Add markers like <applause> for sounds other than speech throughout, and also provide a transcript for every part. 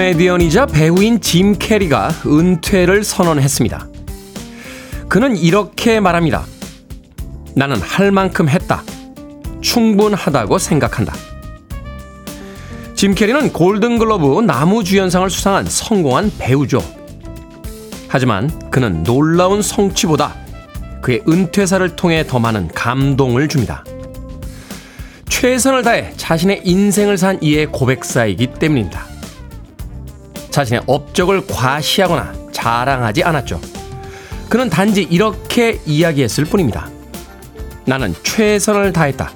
코미디언이자 배우인 짐 캐리가 은퇴를 선언했습니다. 그는 이렇게 말합니다. 나는 할 만큼 했다. 충분하다고 생각한다. 짐 캐리는 골든글러브 나무주연상을 수상한 성공한 배우죠. 하지만 그는 놀라운 성취보다 그의 은퇴사를 통해 더 많은 감동을 줍니다. 최선을 다해 자신의 인생을 산 이의 고백사이기 때문입니다. 자신의 업적을 과시하거나 자랑하지 않았죠. 그는 단지 이렇게 이야기했을 뿐입니다. 나는 최선을 다했다.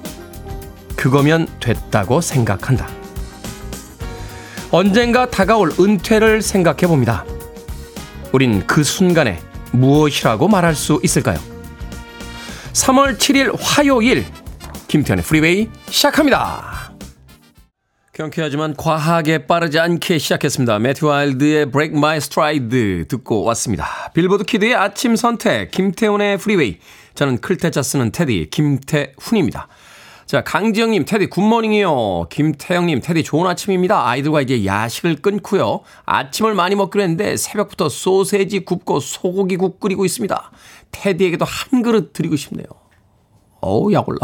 그거면 됐다고 생각한다. 언젠가 다가올 은퇴를 생각해 봅니다. 우린 그 순간에 무엇이라고 말할 수 있을까요? 3월 7일 화요일 김태훈의 프리웨이 시작합니다. 경쾌하지만 과하게 빠르지 않게 시작했습니다. 매튜 와일드의 Break My Stride 듣고 왔습니다. 빌보드 키드의 아침 선택 김태훈의 프리웨이 저는 클 태 자 쓰는 테디 김태훈입니다. 자, 강지영님, 테디 good morning이요. 김태영님, 테디 좋은 아침입니다. 아이들과 이제 야식을 끊고요. 아침을 많이 먹기로 했는데 새벽부터 소세지 굽고 소고기 국 끓이고 있습니다. 테디에게도 한 그릇 드리고 싶네요. 어우, 약 올라.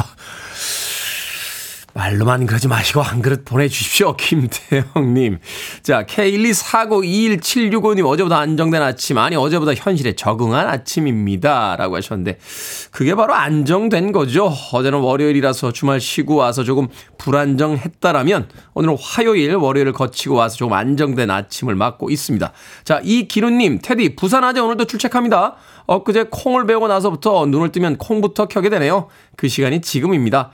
말로만 그러지 마시고 한 그릇 보내주십시오. <laughs> 김태형님. 자, K124921765님, 어제보다 안정된 아침, 아니, 어제보다 현실에 적응한 아침입니다. 라고 하셨는데, 그게 바로 안정된 거죠. 어제는 월요일이라서 주말 쉬고 와서 조금 불안정했다라면, 오늘은 화요일, 월요일을 거치고 와서 조금 안정된 아침을 맞고 있습니다. 자, 이기훈님, 테디, 부산 아재 오늘도 출첵합니다. 엊그제 콩을 배우고 나서부터 눈을 뜨면 콩부터 켜게 되네요. 그 시간이 지금입니다.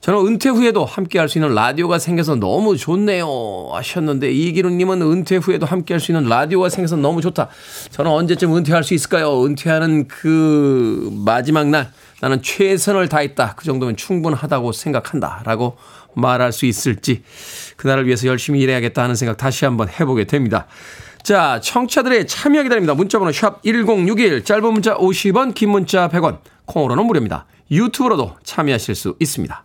저는 은퇴 후에도 함께 할 수 있는 라디오가 생겨서 너무 좋네요. 하셨는데, 이기루님은 은퇴 후에도 함께 할 수 있는 라디오가 생겨서 너무 좋다. 저는 언제쯤 은퇴할 수 있을까요? 은퇴하는 그 마지막 날, 나는 최선을 다했다. 그 정도면 충분하다고 생각한다. 라고 말할 수 있을지, 그날을 위해서 열심히 일해야겠다 하는 생각 다시 한번 해보게 됩니다. 자, 청취자들의 참여 기다립니다. 문자번호 샵 1061, 짧은 문자 50원, 긴 문자 100원, 콩으로는 무료입니다. 유튜브로도 참여하실 수 있습니다.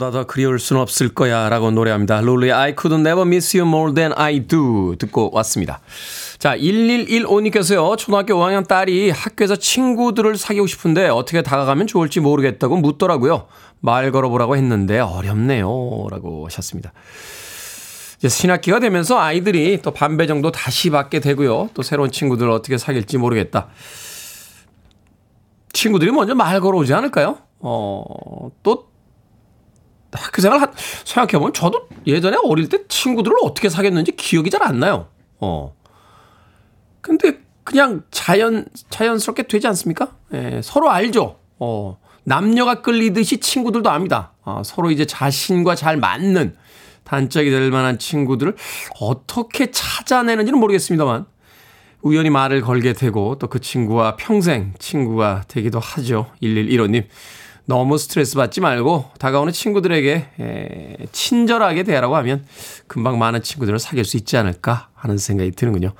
이보다 더 그리울 순 없을 거야 라고 노래합니다. 롤리의 I could never miss you more than I do 듣고 왔습니다. 자, 1115님께서요, 초등학교 5학년 딸이 학교에서 친구들을 사귀고 싶은데 어떻게 다가가면 좋을지 모르겠다고 묻더라고요. 말 걸어보라고 했는데 어렵네요. 라고 하셨습니다. 이제 신학기가 되면서 아이들이 또 반배 정도 다시 받게 되고요. 또 새로운 친구들 어떻게 사귈지 모르겠다. 친구들이 먼저 말 걸어오지 않을까요? 어, 또 그 생각을 한, 생각해보면 저도 예전에 어릴 때 친구들을 어떻게 사귀었는지 기억이 잘 안 나요. 어. 근데 그냥 자연, 자연스럽게 되지 않습니까? 예, 서로 알죠. 어. 남녀가 끌리듯이 친구들도 압니다. 어, 서로 이제 자신과 잘 맞는 단짝이 될 만한 친구들을 어떻게 찾아내는지는 모르겠습니다만 우연히 말을 걸게 되고 또 그 친구와 평생 친구가 되기도 하죠. 1115님. 너무 스트레스 받지 말고 다가오는 친구들에게 에, 친절하게 대하라고 하면 금방 많은 친구들을 사귈 수 있지 않을까 하는 생각이 드는군요.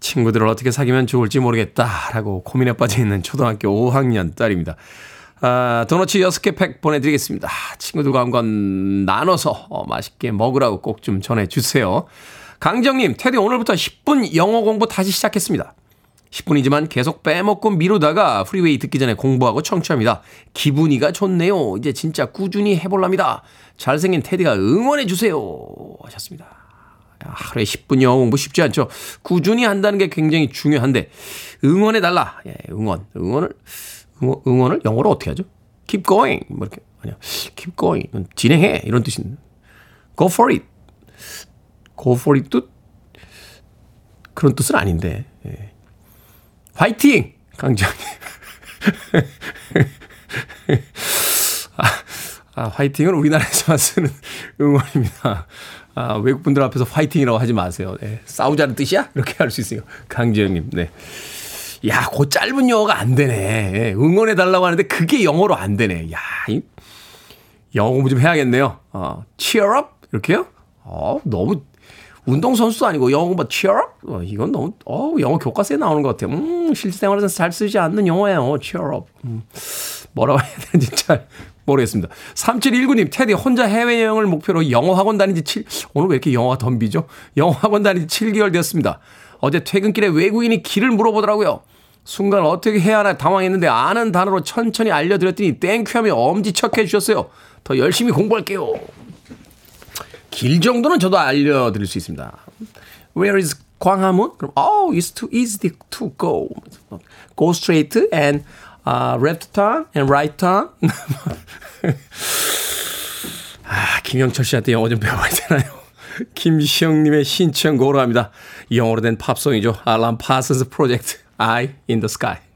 친구들을 어떻게 사귀면 좋을지 모르겠다라고 고민에 빠져 있는 초등학교 5학년 딸입니다. 아, 도너츠 6개 팩 보내드리겠습니다. 친구들과 한번 나눠서 어, 맛있게 먹으라고 꼭 좀 전해주세요. 강정님, 테디 오늘부터 10분 영어 공부 다시 시작했습니다. 10분이지만 계속 빼먹고 미루다가 프리웨이 듣기 전에 공부하고 청취합니다. 기분이가 좋네요. 이제 진짜 꾸준히 해볼랍니다. 잘생긴 테디가 응원해주세요. 하셨습니다. 하루에 10분 영어 공부 쉽지 않죠. 꾸준히 한다는 게 굉장히 중요한데, 응원해달라. 예, 응원. 응원을, 응원, 응원을 영어로 어떻게 하죠? keep going. 뭐 이렇게. 아니야. keep going. 진행해. 이런 뜻인데. go for it. go for it도 그런 뜻은 아닌데. 예. 화이팅! 강정님. <laughs> 아, 아, 화이팅은 우리나라에서만 쓰는 응원입니다. 아, 외국분들 앞에서 화이팅이라고 하지 마세요. 네. 싸우자는 뜻이야? 이렇게 할 수 있어요. 강지영님. 네. 야, 그 짧은 영어가 안 되네. 예, 응원해달라고 하는데 그게 영어로 안 되네. 야, 이, 영어 공부 좀 해야겠네요. 어, cheer up? 이렇게요? 어, 너무 운동선수도 아니고 영어 공부 cheer up? 어, 이건 너무, 어, 영어 교과서에 나오는 것 같아요. 음, 실생활에서 잘 쓰지 않는 영어예요. cheer up. 음, 뭐라고 해야 되는지 잘 모르겠습니다. 3719님, 테디 혼자 해외여행을 목표로 영어 학원 다닌 지 7, 오늘 왜 이렇게 영어가 덤비죠? 영어 학원 다닌 지 7개월 되었습니다. 어제 퇴근길에 외국인이 길을 물어보더라고요. 순간 어떻게 해야 하나 당황했는데 아는 단어로 천천히 알려드렸더니 thank you 하며 엄지척 해주셨어요. 더 열심히 공부할게요. 길 정도는 저도 알려드릴 수 있습니다. Where is 광화문? 그럼 oh, it's too easy to go. Go straight and uh, left turn and right turn. 아, 김영철 씨한테 영어 좀 배워야 되나요? 김시영님의 신청곡으로 합니다. 영어로 된 팝송이죠. 알란 파슨스 프로젝트 Eye in the Sky.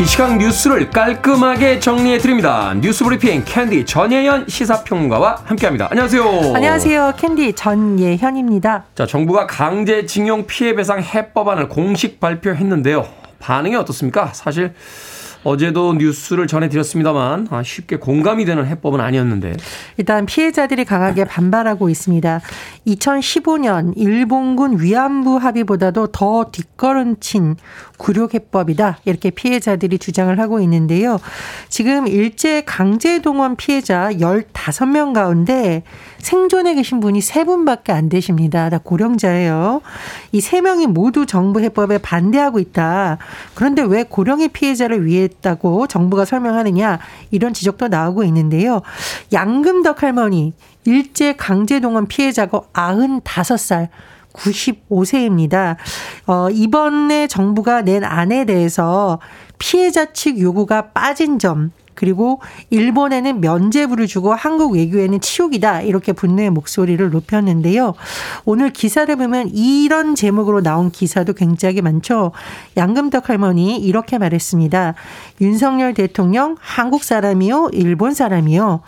이 시각 뉴스를 깔끔하게 정리해 드립니다. 뉴스 브리핑 캔디 전예현 시사평론가와 함께합니다. 안녕하세요. 안녕하세요. 캔디 전예현입니다. 자, 정부가 강제징용 피해 배상 해법안을 공식 발표했는데요. 반응이 어떻습니까? 사실 어제도 뉴스를 전해드렸습니다만 아, 쉽게 공감이 되는 해법은 아니었는데 일단 피해자들이 강하게 반발하고 있습니다. 2015년 일본군 위안부 합의보다도 더 뒷걸음친 굴욕해법이다 이렇게 피해자들이 주장을 하고 있는데요. 지금 일제 강제동원 피해자 15명 가운데 생존해 계신 분이 3분밖에 안 되십니다. 다 고령자예요. 이 3명이 모두 정부 해법에 반대하고 있다. 그런데 왜 고령의 피해자를 위했다고 정부가 설명하느냐 이런 지적도 나오고 있는데요. 양금덕 할머니 일제 강제동원 피해자고 95살 95세입니다. 어, 이번에 정부가 낸 안에 대해서 피해자 측 요구가 빠진 점, 그리고 일본에는 면제부를 주고 한국 외교에는 치욕이다. 이렇게 분노의 목소리를 높였는데요. 오늘 기사를 보면 이런 제목으로 나온 기사도 굉장히 많죠. 양금덕 할머니 이렇게 말했습니다. 윤석열 대통령 한국 사람이요? 일본 사람이요?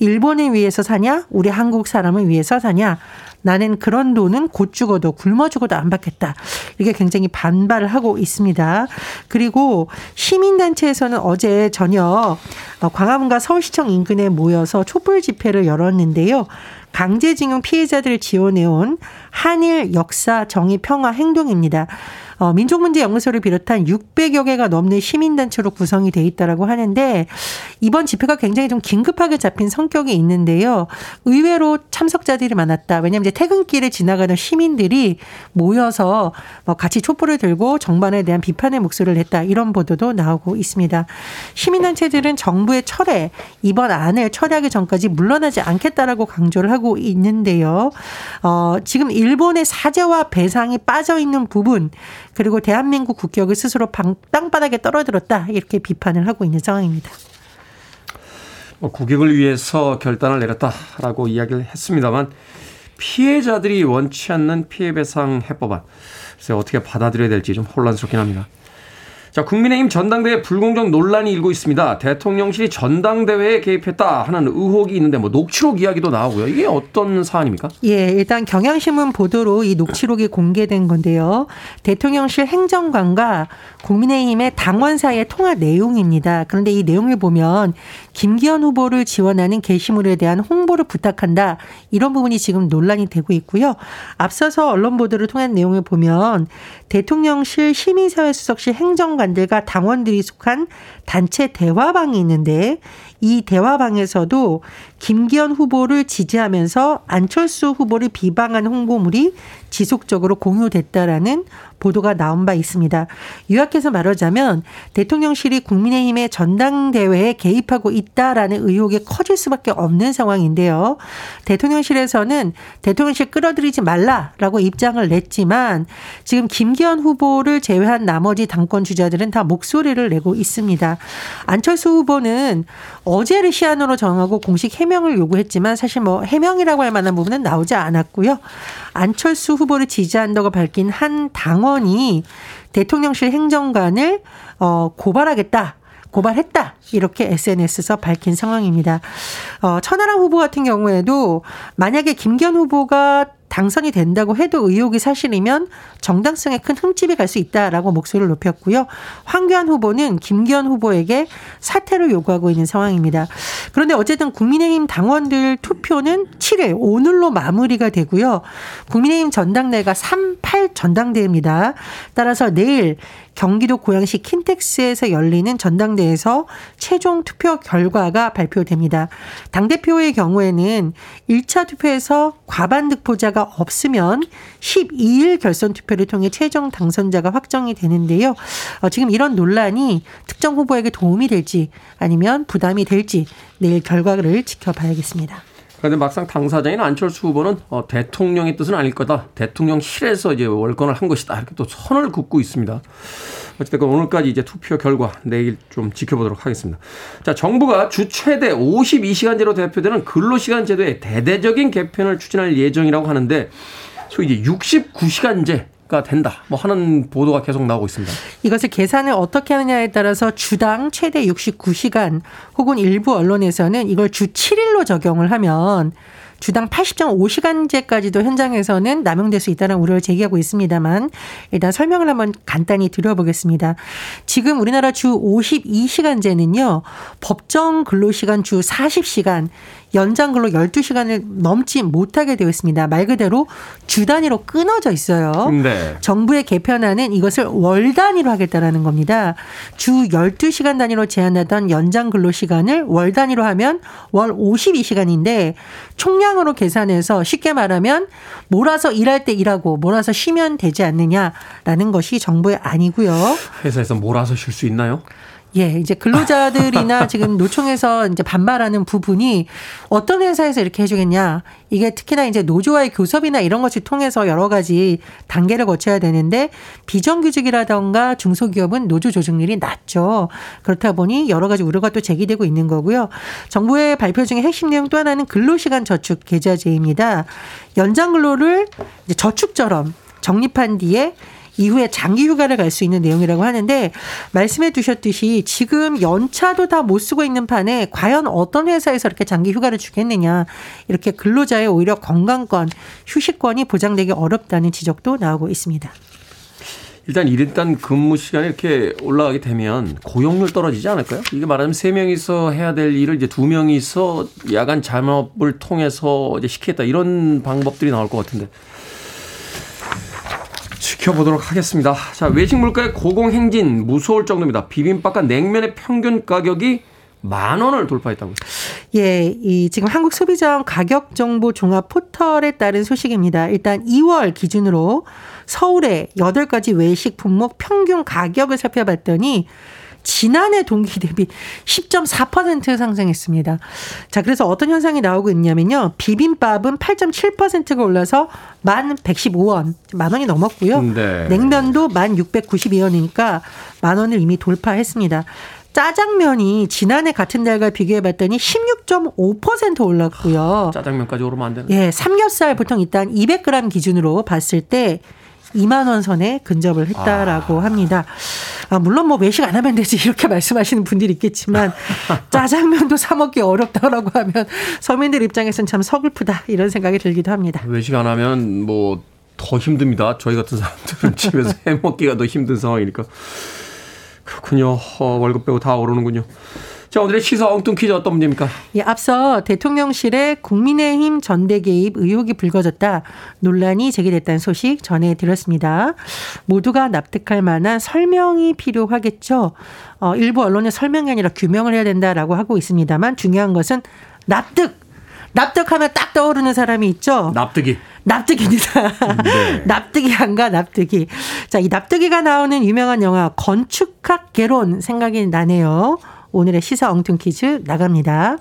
일본을 위해서 사냐? 우리 한국 사람을 위해서 사냐? 나는 그런 돈은 곧 죽어도 굶어 죽어도 안 받겠다. 이렇게 굉장히 반발을 하고 있습니다. 그리고 시민단체에서는 어제 저녁 광화문과 서울시청 인근에 모여서 촛불 집회를 열었는데요. 강제징용 피해자들을 지원해온 한일 역사 정의 평화 행동입니다. 어, 민족문제 연구소를 비롯한 600여 개가 넘는 시민단체로 구성이 돼 있다라고 하는데 이번 집회가 굉장히 좀 긴급하게 잡힌 성격이 있는데요. 의외로 참석자들이 많았다. 왜냐하면 이제 퇴근길에 지나가는 시민들이 모여서 뭐 같이 촛불을 들고 정반에 대한 비판의 목소리를 냈다. 이런 보도도 나오고 있습니다. 시민단체들은 정부의 철회 이번 안을 철회하기 전까지 물러나지 않겠다라고 강조를 하고 있는데요. 어, 지금 일본의 사죄와 배상이 빠져 있는 부분 그리고 대한민국 국격을 스스로 방, 땅바닥에 떨어들었다 이렇게 비판을 하고 있는 상황입니다. 뭐 국익을 위해서 결단을 내렸다라고 이야기를 했습니다만 피해자들이 원치 않는 피해배상 해법안 그래서 어떻게 받아들여야 될지 좀 혼란스럽긴 합니다. 자, 국민의힘 전당대회 불공정 논란이 일고 있습니다. 대통령실이 전당대회에 개입했다 하는 의혹이 있는데 뭐 녹취록 이야기도 나오고요. 이게 어떤 사안입니까? 예, 일단 경향신문 보도로 이 녹취록이 공개된 건데요. 대통령실 행정관과 국민의힘의 당원 사이의 통화 내용입니다. 그런데 이 내용을 보면 김기현 후보를 지원하는 게시물에 대한 홍보를 부탁한다. 이런 부분이 지금 논란이 되고 있고요. 앞서서 언론 보도를 통한 내용을 보면 대통령실 시민사회수석실 행정관들과 당원들이 속한 단체 대화방이 있는데 이 대화방에서도 김기현 후보를 지지하면서 안철수 후보를 비방한 홍보물이 지속적으로 공유됐다라는 보도가 나온 바 있습니다. 요약해서 말하자면 대통령실이 국민의힘의 전당대회에 개입하고 있다라는 의혹이 커질 수밖에 없는 상황인데요. 대통령실에서는 대통령실 끌어들이지 말라라고 입장을 냈지만 지금 김기현 후보를 제외한 나머지 당권 주자들은 다 목소리를 내고 있습니다. 안철수 후보는 어제를 시한으로 정하고 공식 해명을 요구했지만 사실 뭐 해명이라고 할 만한 부분은 나오지 않았고요. 안철수 후보를 지지한다고 밝힌 한 당원 이 대통령실 행정관을 어 고발하겠다. 고발했다. 이렇게 SNS에서 밝힌 상황입니다. 어, 천하람 후보 같은 경우에도 만약에 김기현 후보가 당선이 된다고 해도 의혹이 사실이면 정당성에 큰 흠집이 갈 수 있다라고 목소리를 높였고요. 황교안 후보는 김기현 후보에게 사퇴를 요구하고 있는 상황입니다. 그런데 어쨌든 국민의힘 당원들 투표는 7일 오늘로 마무리가 되고요. 국민의힘 전당대회가 3, 8 전당대회입니다. 따라서 내일 경기도 고양시 킨텍스에서 열리는 전당대회에서 최종 투표 결과가 발표됩니다. 당대표의 경우에는 1차 투표에서 과반 득표자가 없으면 12일 결선 투표를 통해 최종 당선자가 확정이 되는데요. 어, 지금 이런 논란이 특정 후보에게 도움이 될지 아니면 부담이 될지 내일 결과를 지켜봐야겠습니다. 그런데 막상 당사자인 안철수 후보는 어, 대통령의 뜻은 아닐 거다. 대통령실에서 이제 월권을 한 것이다. 이렇게 또 선을 긋고 있습니다. 어쨌든 오늘까지 이제 투표 결과 내일 좀 지켜보도록 하겠습니다. 자, 정부가 주 최대 52시간제로 대표되는 근로시간 제도의 대대적인 개편을 추진할 예정이라고 하는데 소위 이제 69시간제 가 된다. 뭐 하는 보도가 계속 나오고 있습니다. 이것을 계산을 어떻게 하느냐에 따라서 주당 최대 69시간 혹은 일부 언론에서는 이걸 주 7일로 적용을 하면 주당 80.5시간제까지도 현장에서는 남용될 수 있다는 우려를 제기하고 있습니다만 일단 설명을 한번 간단히 드려보겠습니다. 지금 우리나라 주 52시간제는요. 법정 근로시간 주 40시간 연장 근로 12시간을 넘지 못하게 되어 있습니다. 말 그대로 주 단위로 끊어져 있어요. 네. 정부의 개편안은 이것을 월 단위로 하겠다라는 겁니다. 주 12시간 단위로 제한하던 연장 근로 시간을 월 단위로 하면 월 52시간인데 총량으로 계산해서 쉽게 말하면 몰아서 일할 때 일하고 몰아서 쉬면 되지 않느냐라는 것이 정부의 아니고요. 회사에서 몰아서 쉴 수 있나요? 예, 이제 근로자들이나 <laughs> 지금 노총에서 이제 반발하는 부분이 어떤 회사에서 이렇게 해주겠냐. 이게 특히나 이제 노조와의 교섭이나 이런 것을 통해서 여러 가지 단계를 거쳐야 되는데 비정규직이라던가 중소기업은 노조 조직률이 낮죠. 그렇다 보니 여러 가지 우려가 또 제기되고 있는 거고요. 정부의 발표 중에 핵심 내용 또 하나는 근로시간 저축 계좌제입니다. 연장 근로를 이제 저축처럼 적립한 뒤에 이후에 장기 휴가를 갈 수 있는 내용이라고 하는데 말씀해 주셨듯이 지금 연차도 다 못 쓰고 있는 판에 과연 어떤 회사에서 이렇게 장기 휴가를 주겠느냐 이렇게 근로자의 오히려 건강권, 휴식권이 보장되기 어렵다는 지적도 나오고 있습니다. 일단 일단 근무 시간이 이렇게 올라가게 되면 고용률 떨어지지 않을까요? 이게 말하자면 세 명이서 해야 될 일을 이제 두 명이서 야간 잔업을 통해서 이제 시키겠다 이런 방법들이 나올 것 같은데 지켜보도록 하겠습니다. 자, 외식 물가의 고공행진 무서울 정도입니다. 비빔밥과 냉면의 평균 가격이 만 원을 돌파했다고. 예, 이 지금 한국 소비자원 가격 정보 종합 포털에 따른 소식입니다. 일단 2월 기준으로 서울의 8가지 외식 품목 평균 가격을 살펴봤더니 지난해 동기 대비 10.4% 상승했습니다. 자, 그래서 어떤 현상이 나오고 있냐면요. 비빔밥은 8.7%가 올라서 1,115원, 만 원이 넘었고요. 네. 냉면도 1,692원이니까 만 원을 이미 돌파했습니다. 짜장면이 지난해 같은 달과 비교해 봤더니 16.5% 올랐고요. 짜장면까지 오르면 안 되는. 예, 삼겹살 보통 일단 200g 기준으로 봤을 때 2만 원 선에 근접을 했다라고 아. 합니다. 아, 물론 뭐 외식 안 하면 되지 <laughs> 이렇게 말씀하시는 분들이 있겠지만 <laughs> 짜장면도 사 먹기 어렵다라고 하면 서민들 입장에서는 참 서글프다 이런 생각이 들기도 합니다. 외식 안 하면 뭐 더 힘듭니다. 저희 같은 사람들은 <laughs> 집에서 해 먹기가 더 힘든 상황이니까 그렇군요. 어, 월급 빼고 다 오르는군요. 자, 오늘의 시사 엉뚱 퀴즈 어떤 문제입니까? 예, 앞서 대통령실에 국민의힘 전대 개입 의혹이 불거졌다. 논란이 제기됐다는 소식 전해드렸습니다. 모두가 납득할 만한 설명이 필요하겠죠. 어, 일부 언론의 설명이 아니라 규명을 해야 된다라고 하고 있습니다만 중요한 것은 납득! 납득하면 딱 떠오르는 사람이 있죠. 납득이. 납득입니다. 네. <laughs> 납득이 안가 납득이. 자, 이 납득이가 나오는 유명한 영화 건축학 개론 생각이 나네요. 오늘의 시사 엉뚱 퀴즈 나갑니다.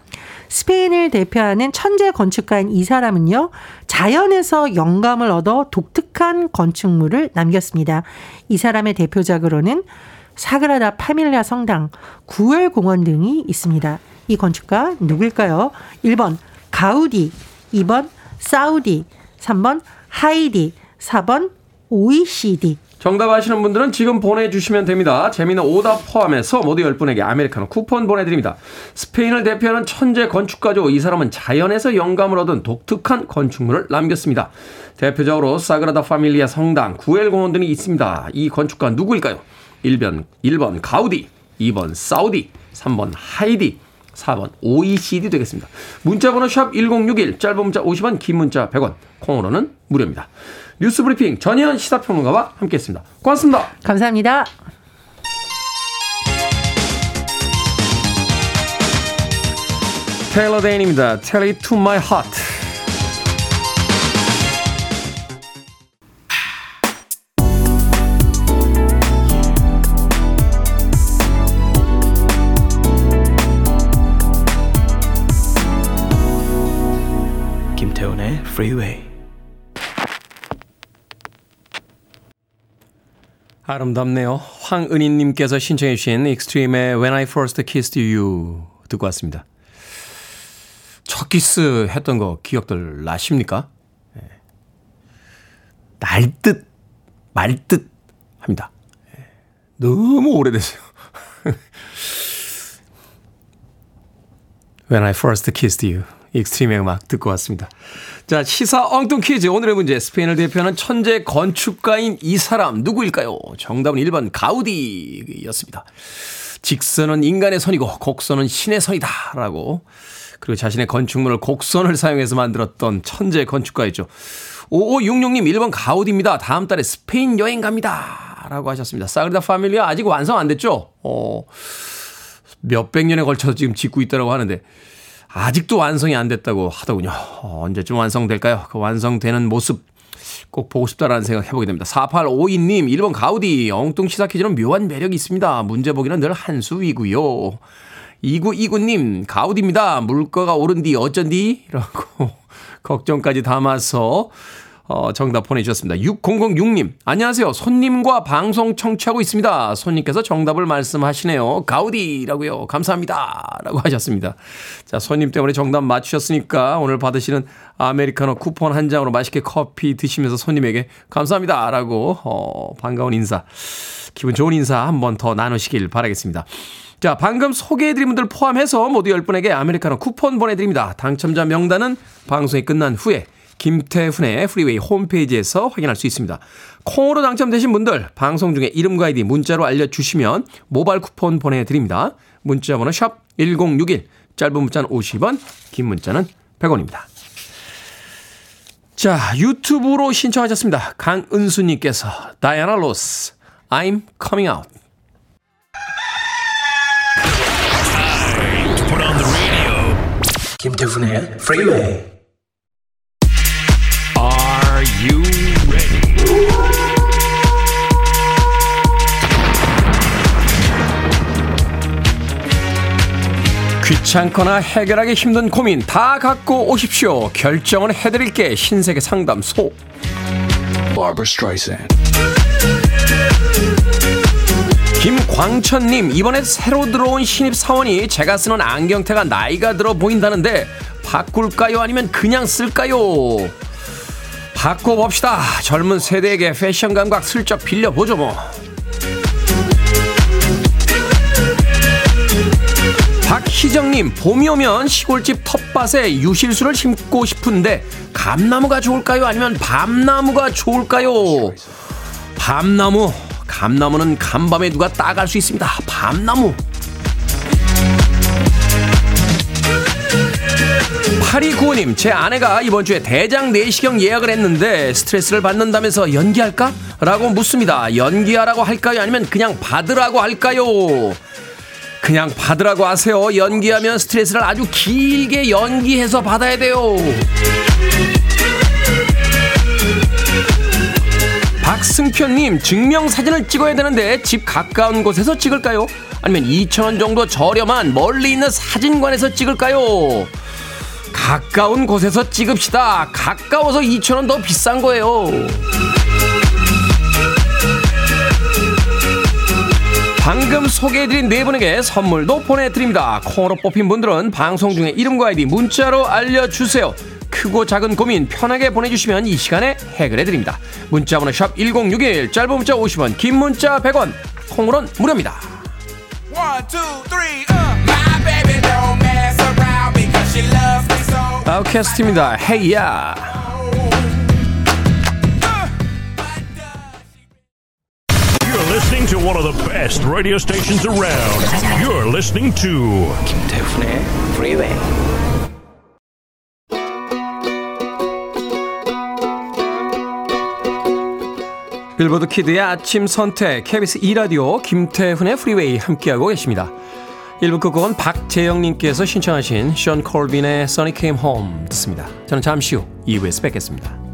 스페인을 대표하는 천재 건축가인 이 사람은요, 자연에서 영감을 얻어 독특한 건축물을 남겼습니다. 이 사람의 대표작으로는 사그라다 파밀리아 성당, 구엘 공원 등이 있습니다. 이 건축가 누구일까요? 1번 가우디, 2번 사우디, 3번 하이디, 4번 OECD. 정답 아시는 분들은 지금 보내주시면 됩니다. 재미는 오답 포함해서 모두 10분에게 아메리카노 쿠폰 보내드립니다. 스페인을 대표하는 천재 건축가죠. 이 사람은 자연에서 영감을 얻은 독특한 건축물을 남겼습니다. 대표적으로 사그라다 파밀리아 성당, 구엘 공원 등이 있습니다. 이 건축가 누구일까요? 1번, 1번 가우디, 2번 사우디, 3번 하이디, 4번 OECD 되겠습니다. 문자번호 샵 1061, 짧은 문자 50원, 긴 문자 100원, 콩으로는 무료입니다. 뉴스 브리핑 전현 시사평론가와 함께했습니다. 고맙습니다. 감사합니다. 테일러 데인입니다. Tell it to my heart. 김태훈의 Freeway. 아름답네요. 황은희님께서 신청해 주신 익스트림의 When I First Kissed You 듣고 왔습니다. 첫 키스 했던 거 기억들 나십니까? 네. 날듯 말듯 합니다. 네. 너무 오래됐어요. <laughs> When I First Kissed You 익스트림의 음악 듣고 왔습니다. 자, 시사 엉뚱 퀴즈. 오늘의 문제. 스페인을 대표하는 천재 건축가인 이 사람 누구일까요? 정답은 1번 가우디였습니다. 직선은 인간의 선이고 곡선은 신의 선이다. 라고. 그리고 자신의 건축물을 곡선을 사용해서 만들었던 천재 건축가이죠. 5566님 1번 가우디입니다. 다음 달에 스페인 여행 갑니다. 라고 하셨습니다. 사그리다 파밀리아 아직 완성 안 됐죠? 어, 몇백 년에 걸쳐서 지금 짓고 있다고 하는데 아직도 완성이 안 됐다고 하더군요. 어, 언제쯤 완성될까요? 그 완성되는 모습 꼭 보고 싶다라는 생각 해보게 됩니다. 4852님, 1번 가우디, 엉뚱 퀴즈는 묘한 매력이 있습니다. 문제 보기는 늘 한 수 위고요. 2929님, 가우디입니다. 물가가 오른 뒤 어쩐디? 라고 <laughs> 걱정까지 담아서 어, 정답 보내주셨습니다. 6006님, 안녕하세요. 손님과 방송 청취하고 있습니다. 손님께서 정답을 말씀하시네요. 가우디라고요. 감사합니다. 라고 하셨습니다. 자, 손님 때문에 정답 맞추셨으니까 오늘 받으시는 아메리카노 쿠폰 한 장으로 맛있게 커피 드시면서 손님에게 감사합니다. 라고, 어, 반가운 인사, 기분 좋은 인사 한 번 더 나누시길 바라겠습니다. 자, 방금 소개해드린 분들 포함해서 모두 10분에게 아메리카노 쿠폰 보내드립니다. 당첨자 명단은 방송이 끝난 후에 김태훈의 프리웨이 홈페이지에서 확인할 수 있습니다. 콩으로 당첨되신 분들 방송 중에 이름과 아이디 문자로 알려주시면 모바일 쿠폰 보내드립니다. 문자 번호 샵 1061 짧은 문자는 50원 긴 문자는 100원입니다. 자 유튜브로 신청하셨습니다. 강은수님께서 다이아나 로스 I'm coming out 김태훈의 프리웨이? 귀찮거나 해결하기 힘든 고민 다 갖고 오십시오. 결정은 해드릴게 신세계 상담소. 김광천님 이번에 새로 들어온 신입 사원이 제가 쓰는 안경테가 나이가 들어 보인다는데 바꿀까요 아니면 그냥 쓸까요? 바꿔봅시다. 젊은 세대에게 패션 감각 슬쩍 빌려보죠 뭐. 박희정님, 봄이 오면 시골집 텃밭에 유실수를 심고 싶은데 감나무가 좋을까요? 아니면 밤나무가 좋을까요? 밤나무. 감나무는 간밤에 누가 따갈 수 있습니다. 밤나무. 8295님, 제 아내가 이번 주에 대장 내시경 예약을 했는데 스트레스를 받는다면서 연기할까? 라고 묻습니다. 연기하라고 할까요? 아니면 그냥 받으라고 할까요? 그냥 받으라고 하세요. 연기하면 스트레스를 아주 길게 연기해서 받아야 돼요. 박승표님, 증명사진을 찍어야 되는데 집 가까운 곳에서 찍을까요? 아니면 2,000원 정도 저렴한 멀리 있는 사진관에서 찍을까요? 가까운 곳에서 찍읍시다. 가까워서 2,000원 더 비싼 거예요. 방금 소개해드린 네 분에게 선물도 보내드립니다. 콩으로 뽑힌 분들은 방송 중에 이름과 아이디 문자로 알려주세요. 크고 작은 고민 편하게 보내주시면 이 시간에 해결해드립니다. 문자번호 샵 1061, 짧은 문자 50원, 긴 문자 100원, 콩으로는 무료입니다. One, uh. 아웃캐스트입니다. 헤이야. You're listening to one of the best radio stations around. You're listening to 김태훈의 Freeway. 빌보드 키드의 아침 선택 KBS 2 라디오 김태훈의 프리웨이 함께하고 계십니다. 1부 끝곡은 박재영님께서 신청하신 션 콜빈의 Sunny Came Home 듣습니다. 저는 잠시 후 2부에서 뵙겠습니다.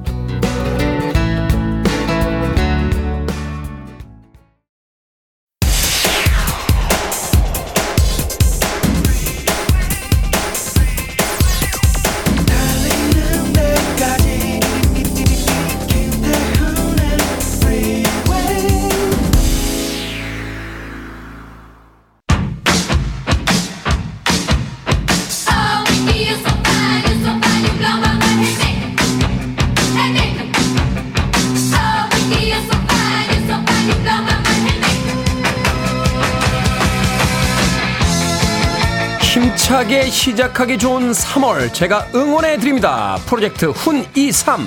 시작하기 좋은 3월 제가 응원해 드립니다. 프로젝트 훈23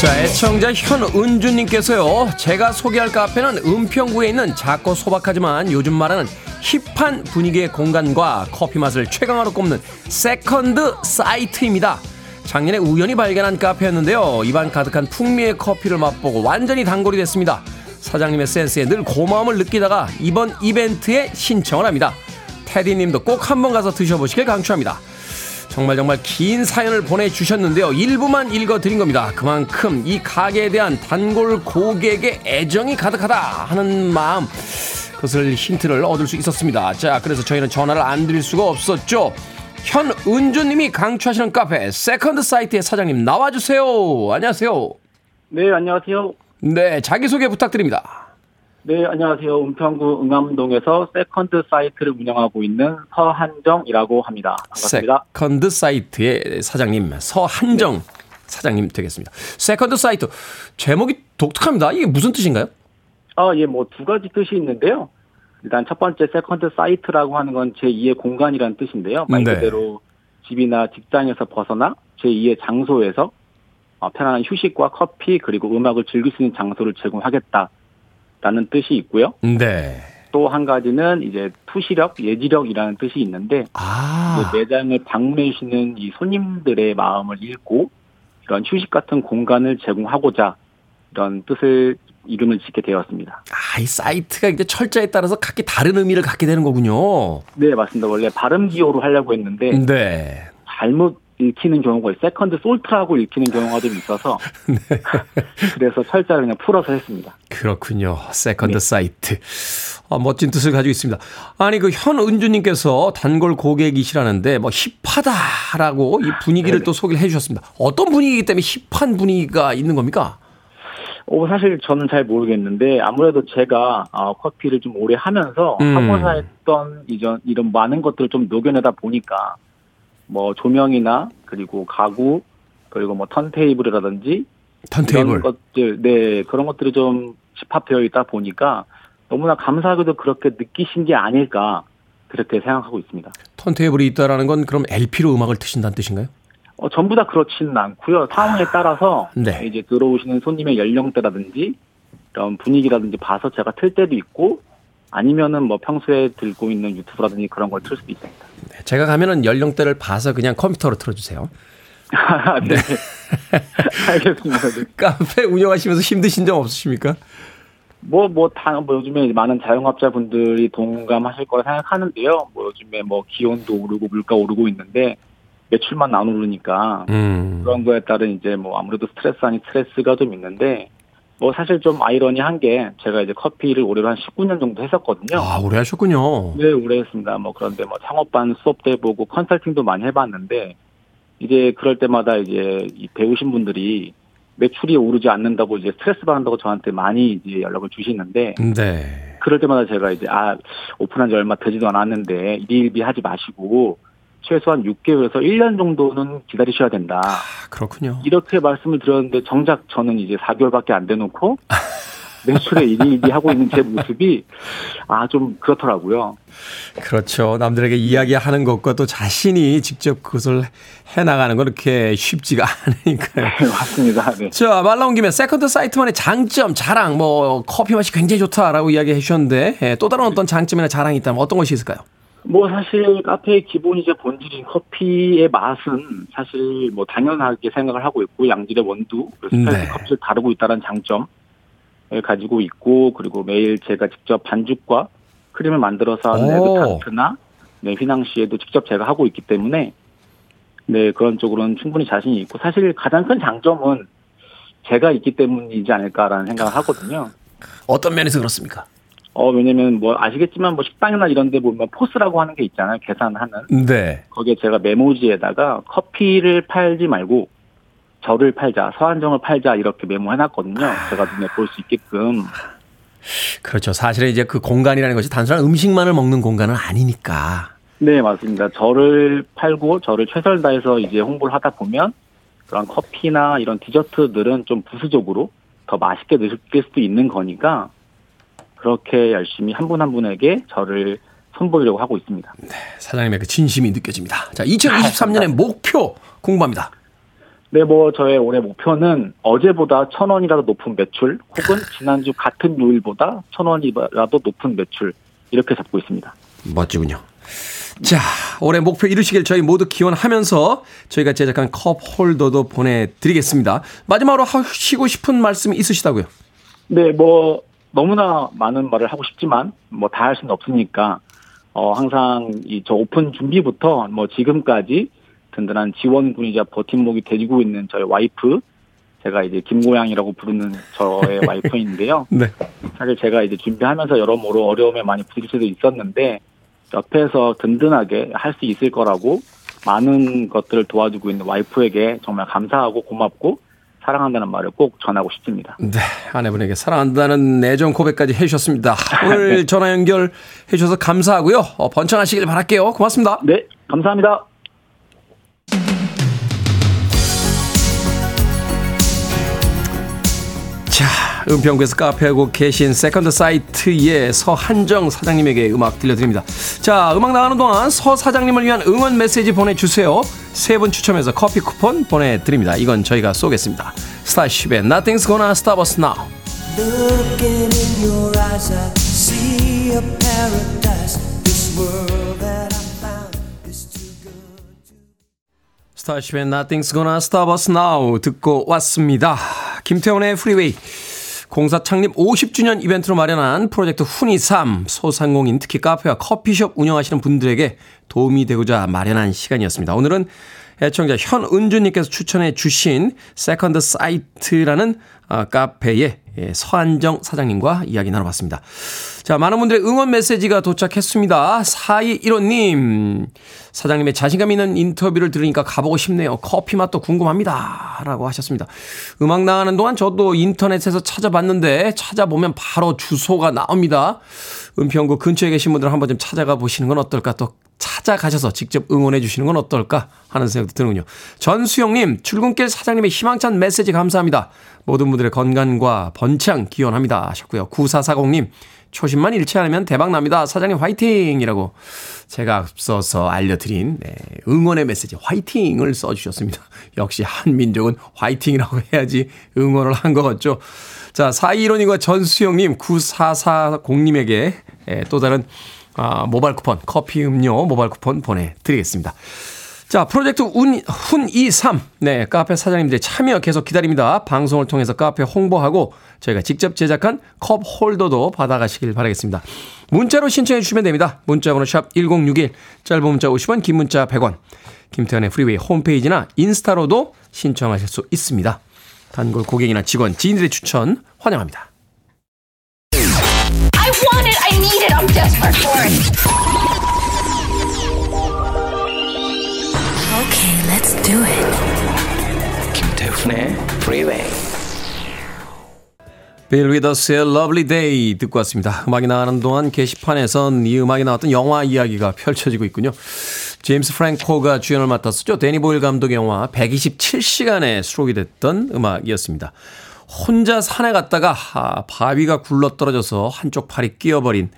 자, 애청자 현은주님께서요, 제가 소개할 카페는 은평구에 있는 작고 소박하지만 요즘 말하는 힙한 분위기의 공간과 커피 맛을 최강으로 꼽는 세컨드 사이트입니다. 작년에 우연히 발견한 카페였는데요. 입안 가득한 풍미의 커피를 맛보고 완전히 단골이 됐습니다. 사장님의 센스에 늘 고마움을 느끼다가 이번 이벤트에 신청을 합니다. 테디님도 꼭 한번 가서 드셔보시길 강추합니다. 정말 정말 긴 사연을 보내주셨는데요. 일부만 읽어드린 겁니다. 그만큼 이 가게에 대한 단골 고객의 애정이 가득하다 하는 마음 그것을 힌트를 얻을 수 있었습니다. 자 그래서 저희는 전화를 안 드릴 수가 없었죠. 현은주님이 강추하시는 카페 세컨드 사이트의 사장님 나와주세요. 안녕하세요. 네, 안녕하세요. 네, 자기소개 부탁드립니다. 네, 안녕하세요. 은평구 응암동에서 세컨드 사이트를 운영하고 있는 서한정이라고 합니다. 반갑습니다. 세컨드 사이트의 사장님 서한정 네. 사장님 되겠습니다. 세컨드 사이트 제목이 독특합니다. 이게 무슨 뜻인가요? 아, 예, 뭐 두 가지 뜻이 있는데요. 일단 첫 번째 세컨드 사이트라고 하는 건 제2의 공간이라는 뜻인데요. 말 네. 그대로 네. 집이나 직장에서 벗어나 제2의 장소에서 어, 편안한 휴식과 커피 그리고 음악을 즐길 수 있는 장소를 제공하겠다라는 뜻이 있고요. 네. 또 한 가지는 이제 투시력, 예지력이라는 뜻이 있는데 아. 매장을 방문해 주시는 이 손님들의 마음을 읽고 이런 휴식 같은 공간을 제공하고자 이런 뜻을 이름을 짓게 되었습니다. 아, 이 사이트가 이제 철자에 따라서 각기 다른 의미를 갖게 되는 거군요. 네, 맞습니다. 원래 발음 기호로 하려고 했는데 네. 잘못 읽히는 경우가 세컨드 솔트라고 읽히는 경우가 좀 있어서 <laughs> 네. 그래서 철자를 그냥 풀어서 했습니다. 그렇군요. 세컨드 네. 사이트. 아, 멋진 뜻을 가지고 있습니다. 아니 그 현은주님께서 단골 고객이시라는데 뭐 힙하다라고 이 분위기를 네네. 또 소개를 해주셨습니다. 어떤 분위기이기 때문에 힙한 분위기가 있는 겁니까? 어, 사실 저는 잘 모르겠는데 아무래도 제가 어, 커피를 좀 오래 하면서 음. 하고자 했던 이전 이런 많은 것들을 좀 녹여내다 보니까 뭐 조명이나 그리고 가구 그리고 뭐 턴테이블이라든지 턴테이블 것들 네 그런 것들이 좀 집합되어 있다 보니까 너무나 감사하게도 그렇게 느끼신 게 아닐까 그렇게 생각하고 있습니다. 턴테이블이 있다라는 건 그럼 LP로 음악을 트신다는 뜻인가요? 어, 전부 다 그렇지는 않고요. 상황에 따라서 네. 이제 들어오시는 손님의 연령대라든지 이런 분위기라든지 봐서 제가 틀 때도 있고 아니면은 뭐 평소에 들고 있는 유튜브라든지 그런 걸 틀 수도 있습니다. 네, 제가 가면은 연령대를 봐서 그냥 컴퓨터로 틀어주세요. 아, <laughs> 네. <laughs> 알겠습니다. 네. 카페 운영하시면서 힘드신 점 없으십니까? 뭐, 뭐, 다, 뭐, 요즘에 많은 자영업자분들이 동감하실 거라 생각하는데요. 뭐, 요즘에 뭐, 기온도 오르고, 물가 오르고 있는데, 매출만 안 오르니까, 음. 그런 거에 따른 이제 뭐, 아무래도 스트레스 아닌 스트레스가 좀 있는데, 뭐, 사실 좀 아이러니한 게, 제가 이제 커피를 올해로 한 19년 정도 했었거든요. 아, 오래 하셨군요. 네, 오래 했습니다. 뭐, 그런데 뭐, 창업반 수업도 해보고, 컨설팅도 많이 해봤는데, 이제 그럴 때마다 이제 이 배우신 분들이 매출이 오르지 않는다고 이제 스트레스 받는다고 저한테 많이 이제 연락을 주시는데 네. 그럴 때마다 제가 이제 아 오픈한 지 얼마 되지도 않았는데 일희일비 하지 마시고 최소한 6개월에서 1년 정도는 기다리셔야 된다. 아, 그렇군요. 이렇게 말씀을 드렸는데 정작 저는 이제 4개월밖에 안 돼놓고 <laughs> 매출에 일희일비 하고 있는 제 모습이 아 좀 그렇더라고요. 그렇죠. 남들에게 이야기하는 것과 또 자신이 직접 그것을 해나가는 건 그렇게 쉽지가 <laughs> 않으니까요. 네, 맞습니다. 네. 자, 말 나온 김에 세컨드 사이트만의 장점, 자랑, 뭐, 커피 맛이 굉장히 좋다라고 이야기해 주셨는데, 예, 또 다른 어떤 장점이나 자랑이 있다면 어떤 것이 있을까요? 뭐 사실 카페의 기본이자 본질인 커피의 맛은 사실 뭐 당연하게 생각을 하고 있고 양질의 원두, specialty 네. 커피를 다루고 있다는 장점을 가지고 있고 그리고 매일 제가 직접 반죽과 크림을 만들어서 하는 오. 에그 타르트나 네, 휘낭시에도 직접 제가 하고 있기 때문에 네 그런 쪽으로는 충분히 자신이 있고 사실 가장 큰 장점은 제가 있기 때문이지 않을까라는 생각을 하거든요. 어떤 면에서 그렇습니까? 어 왜냐면 뭐 아시겠지만 뭐 식당이나 이런 데 보면 포스라고 하는 게 있잖아요. 계산하는. 네. 거기에 제가 메모지에다가 커피를 팔지 말고 저를 팔자, 서한정을 팔자 이렇게 메모해놨거든요. 제가 눈에 볼 수 있게끔. 그렇죠. 사실은 이제 그 공간이라는 것이 단순한 음식만을 먹는 공간은 아니니까. 네, 맞습니다. 저를 팔고 저를 최선을 다해서 이제 홍보를 하다 보면 그런 커피나 이런 디저트들은 좀 부수적으로 더 맛있게 느낄 수도 있는 거니까 그렇게 열심히 한 분 한 분에게 저를 선보이려고 하고 있습니다. 사장님의 그 진심이 느껴집니다. 자, 2023년의 목표 공부합니다. 네, 뭐 저의 올해 목표는 어제보다 천 원이라도 높은 매출, 혹은 지난주 같은 요일보다 천 원이라도 높은 매출 이렇게 잡고 있습니다. 멋지군요. 자, 올해 목표 이루시길 저희 모두 기원하면서 저희가 제작한 컵 홀더도 보내드리겠습니다. 마지막으로 하시고 싶은 말씀이 있으시다고요? 네, 뭐 너무나 많은 말을 하고 싶지만 뭐 다 할 수는 없으니까 어 항상 이 저 오픈 준비부터 뭐 지금까지 든든한 지원군이자 버팀목이 되고 있는 저희 와이프 제가 이제 김고양이라고 부르는 저의 <laughs> 와이프인데요. 네. 사실 제가 이제 준비하면서 여러모로 어려움에 많이 부딪힐 수도 있었는데 옆에서 든든하게 할 수 있을 거라고 많은 것들을 도와주고 있는 와이프에게 정말 감사하고 고맙고 사랑한다는 말을 꼭 전하고 싶습니다. 네, 아내분에게 사랑한다는 애정 고백까지 해주셨습니다. <laughs> 오늘 전화 연결해 주셔서 감사하고요. 어, 번창하시길 바랄게요. 고맙습니다. 네, 감사합니다. 자, 은평구에서 카페하고 계신 세컨드 사이트의 서한정 사장님에게 음악 들려드립니다. 자, 음악 나가는 동안 서 사장님을 위한 응원 메시지 보내주세요. 세 분 추첨해서 커피 쿠폰 보내드립니다. 이건 저희가 쏘겠습니다. 스타쉽의 Nothing's Gonna Stop Us Now. 스타쉽의 Nothing's Gonna Stop Us Now 듣고 왔습니다. 김태훈의 프리웨이 공사 창립 50주년 이벤트로 마련한 프로젝트 훈이 3 소상공인 특히 카페와 커피숍 운영하시는 분들에게 도움이 되고자 마련한 시간이었습니다. 오늘은 애청자 현은주님께서 추천해 주신 세컨드 사이트라는 아, 카페의 예, 서한정 사장님과 이야기 나눠봤습니다. 자, 많은 분들의 응원 메시지가 도착했습니다. 4215님, 사장님의 자신감 있는 인터뷰를 들으니까 가보고 싶네요. 커피 맛도 궁금합니다. 라고 하셨습니다. 음악 나가는 동안 저도 인터넷에서 찾아봤는데 찾아보면 바로 주소가 나옵니다. 은평구 근처에 계신 분들 한번 좀 찾아가 보시는 건 어떨까? 또 찾아가셔서 직접 응원해 주시는 건 어떨까 하는 생각도 드는군요. 전수영님, 출근길 사장님의 희망찬 메시지 감사합니다. 모든 분들의 건강과 번창 기원합니다. 하셨고요. 9440님, 초심만 잃지 않으면 대박 납니다. 사장님 화이팅! 이라고 제가 앞서서 알려드린 네, 응원의 메시지 화이팅을 써주셨습니다. <laughs> 역시 한민족은 화이팅이라고 해야지 응원을 한 것 같죠. 자, 4215님과 전수영님, 9440님에게 예, 또 다른 아, 모바일 쿠폰, 커피 음료 모바일 쿠폰 보내드리겠습니다. 자, 프로젝트 운, 훈23. 네, 카페 사장님들의 참여 계속 기다립니다. 방송을 통해서 카페 홍보하고 저희가 직접 제작한 컵 홀더도 받아가시길 바라겠습니다. 문자로 신청해 주시면 됩니다. 문자번호 샵 1061, 짧은 문자 50원, 긴 문자 100원. 김태훈의 프리웨이 홈페이지나 인스타로도 신청하실 수 있습니다. 단골 고객이나 직원, 지인들의 추천 환영합니다. Do it. 김태훈의 Freeway. 빌 위더스의 Lovely Day 듣고 왔습니다. 음악이 나가는 동안 게시판에선 이 음악이 나왔던 영화 이야기가 펼쳐지고 있군요. 제임스 프랭코가 주연을 맡았었죠. 데니 보일 감독의 영화 127시간에 수록이 됐던 음악이었습니다. 혼자 산에 갔다가 아, 바위가 굴러 떨어져서 한쪽 팔이 끼어버린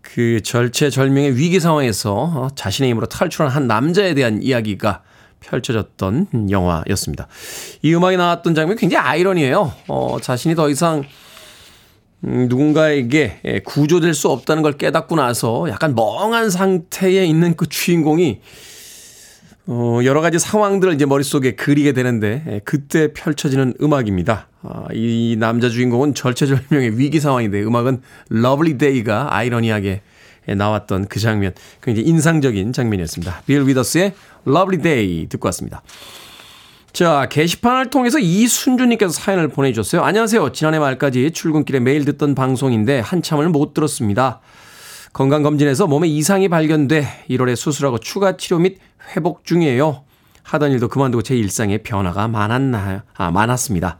그 절체절명의 위기 상황에서 어, 자신의 힘으로 탈출한 한 남자에 대한 이야기가 펼쳐졌던 영화였습니다. 이 음악이 나왔던 장면이 굉장히 아이러니해요. 어, 자신이 더 이상 음, 누군가에게 예, 구조될 수 없다는 걸 깨닫고 나서 약간 멍한 상태에 있는 그 주인공이 어, 여러 가지 상황들을 이제 머릿속에 그리게 되는데 예, 그때 펼쳐지는 음악입니다. 아, 이 남자 주인공은 절체절명의 위기 상황인데 음악은 Lovely Day가 아이러니하게 예, 나왔던 그 장면 굉장히 인상적인 장면이었습니다. 빌 위더스의 Lovely Day 듣고 왔습니다. 자, 게시판을 통해서 이순주님께서 사연을 보내주셨어요. 안녕하세요. 지난해 말까지 출근길에 매일 듣던 방송인데 한참을 못 들었습니다. 건강검진에서 몸에 이상이 발견돼 1월에 수술하고 추가 치료 및 회복 중이에요. 하던 일도 그만두고 제 일상에 변화가 많았나요? 아, 많았습니다.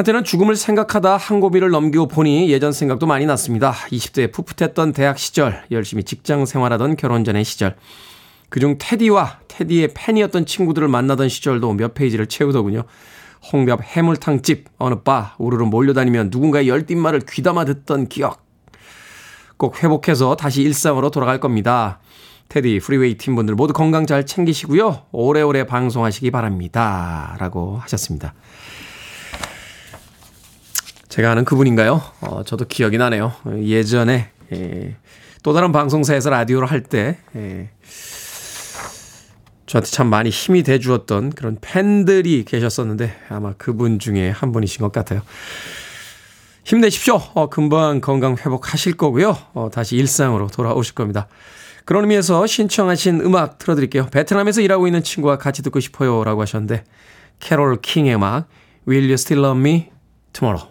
한때는 죽음을 생각하다 한 고비를 넘기고 보니 예전 생각도 많이 났습니다. 20대에 풋풋했던 대학 시절, 열심히 직장 생활하던 결혼 전의 시절, 그중 테디와 테디의 팬이었던 친구들을 만나던 시절도 몇 페이지를 채우더군요. 홍대 앞 해물탕집 어느 바 우르르 몰려다니면 누군가의 열띤말을 귀담아 듣던 기억. 꼭 회복해서 다시 일상으로 돌아갈 겁니다. 테디 프리웨이 팀분들 모두 건강 잘 챙기시고요. 오래오래 방송하시기 바랍니다. 라고 하셨습니다. 제가 아는 그분인가요? 어, 저도 기억이 나네요. 예전에 예, 또 다른 방송사에서 라디오를 할때 예, 저한테 참 많이 힘이 돼 주었던 그런 팬들이 계셨었는데 아마 그분 중에 한 분이신 것 같아요. 힘내십시오. 어, 금방 건강 회복하실 거고요. 어, 다시 일상으로 돌아오실 겁니다. 그런 의미에서 신청하신 음악 틀어드릴게요. 베트남에서 일하고 있는 친구와 같이 듣고 싶어요. 라고 하셨는데, 캐롤 킹의 음악, Will You Still Love Me Tomorrow?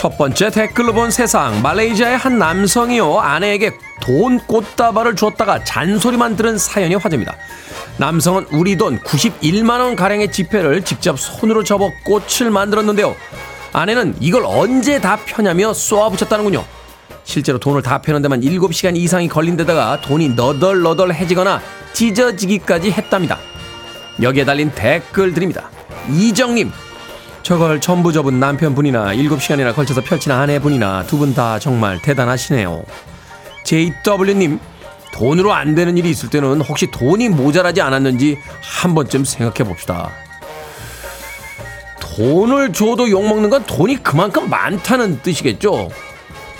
첫 번째 댓글로 본 세상. 말레이시아의 한 남성이요. 아내에게 돈 꽃다발을 줬다가 잔소리만 들은 사연이 화제입니다. 남성은 우리 돈 91만 원 가량의 지폐를 직접 손으로 접어 꽃을 만들었는데요. 아내는 이걸 언제 다 펴냐며 쏘아붙였다는군요. 실제로 돈을 다 펴는 데만 7시간 이상이 걸린 데다가 돈이 너덜너덜해지거나 찢어지기까지 했답니다. 여기에 달린 댓글들입니다. 이정님, 저걸 전부 접은 남편분이나 7시간이나 걸쳐서 펼친 아내분이나 두 분 다 정말 대단하시네요. JW님, 돈으로 안 되는 일이 있을 때는 혹시 돈이 모자라지 않았는지 한 번쯤 생각해 봅시다. 돈을 줘도 욕먹는 건 돈이 그만큼 많다는 뜻이겠죠?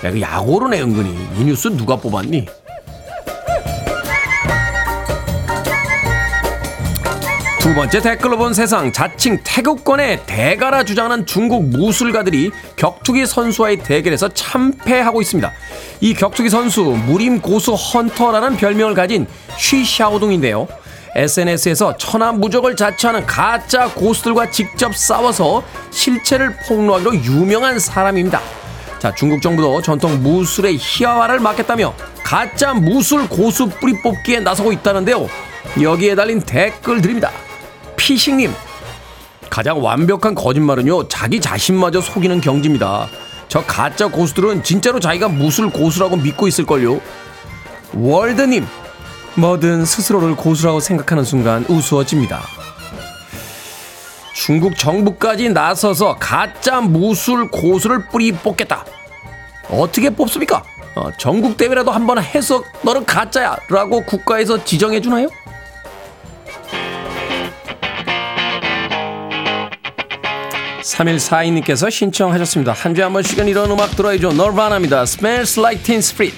내가 야고로네 은근히 이 뉴스 누가 뽑았니? 두 번째 댓글로 본 세상 자칭 태극권의 대가라 주장하는 중국 무술가들이 격투기 선수와의 대결에서 참패하고 있습니다. 이 격투기 선수 무림 고수 헌터라는 별명을 가진 쉬샤오동인데요. SNS에서 천하무적을 자처하는 가짜 고수들과 직접 싸워서 실체를 폭로하기로 유명한 사람입니다. 자, 중국 정부도 전통 무술의 희화화를 막겠다며 가짜 무술 고수 뿌리 뽑기에 나서고 있다는데요. 여기에 달린 댓글들입니다. 피싱님, 가장 완벽한 거짓말은요, 자기 자신마저 속이는 경지입니다. 저 가짜 고수들은 진짜로 자기가 무술 고수라고 믿고 있을걸요. 월드님, 뭐든 스스로를 고수라고 생각하는 순간 우스워집니다. 중국 정부까지 나서서 가짜 무술 고수를 뿌리 뽑겠다. 어떻게 뽑습니까? 어, 전국 대회라도 한번 해서 너는 가짜야 라고 국가에서 지정해 주나요? 삼일사인님께서 신청하셨습니다. 한 주에 한 번씩은 이런 음악 들어야죠. 널바나입니다. Smells like Teen Spirit.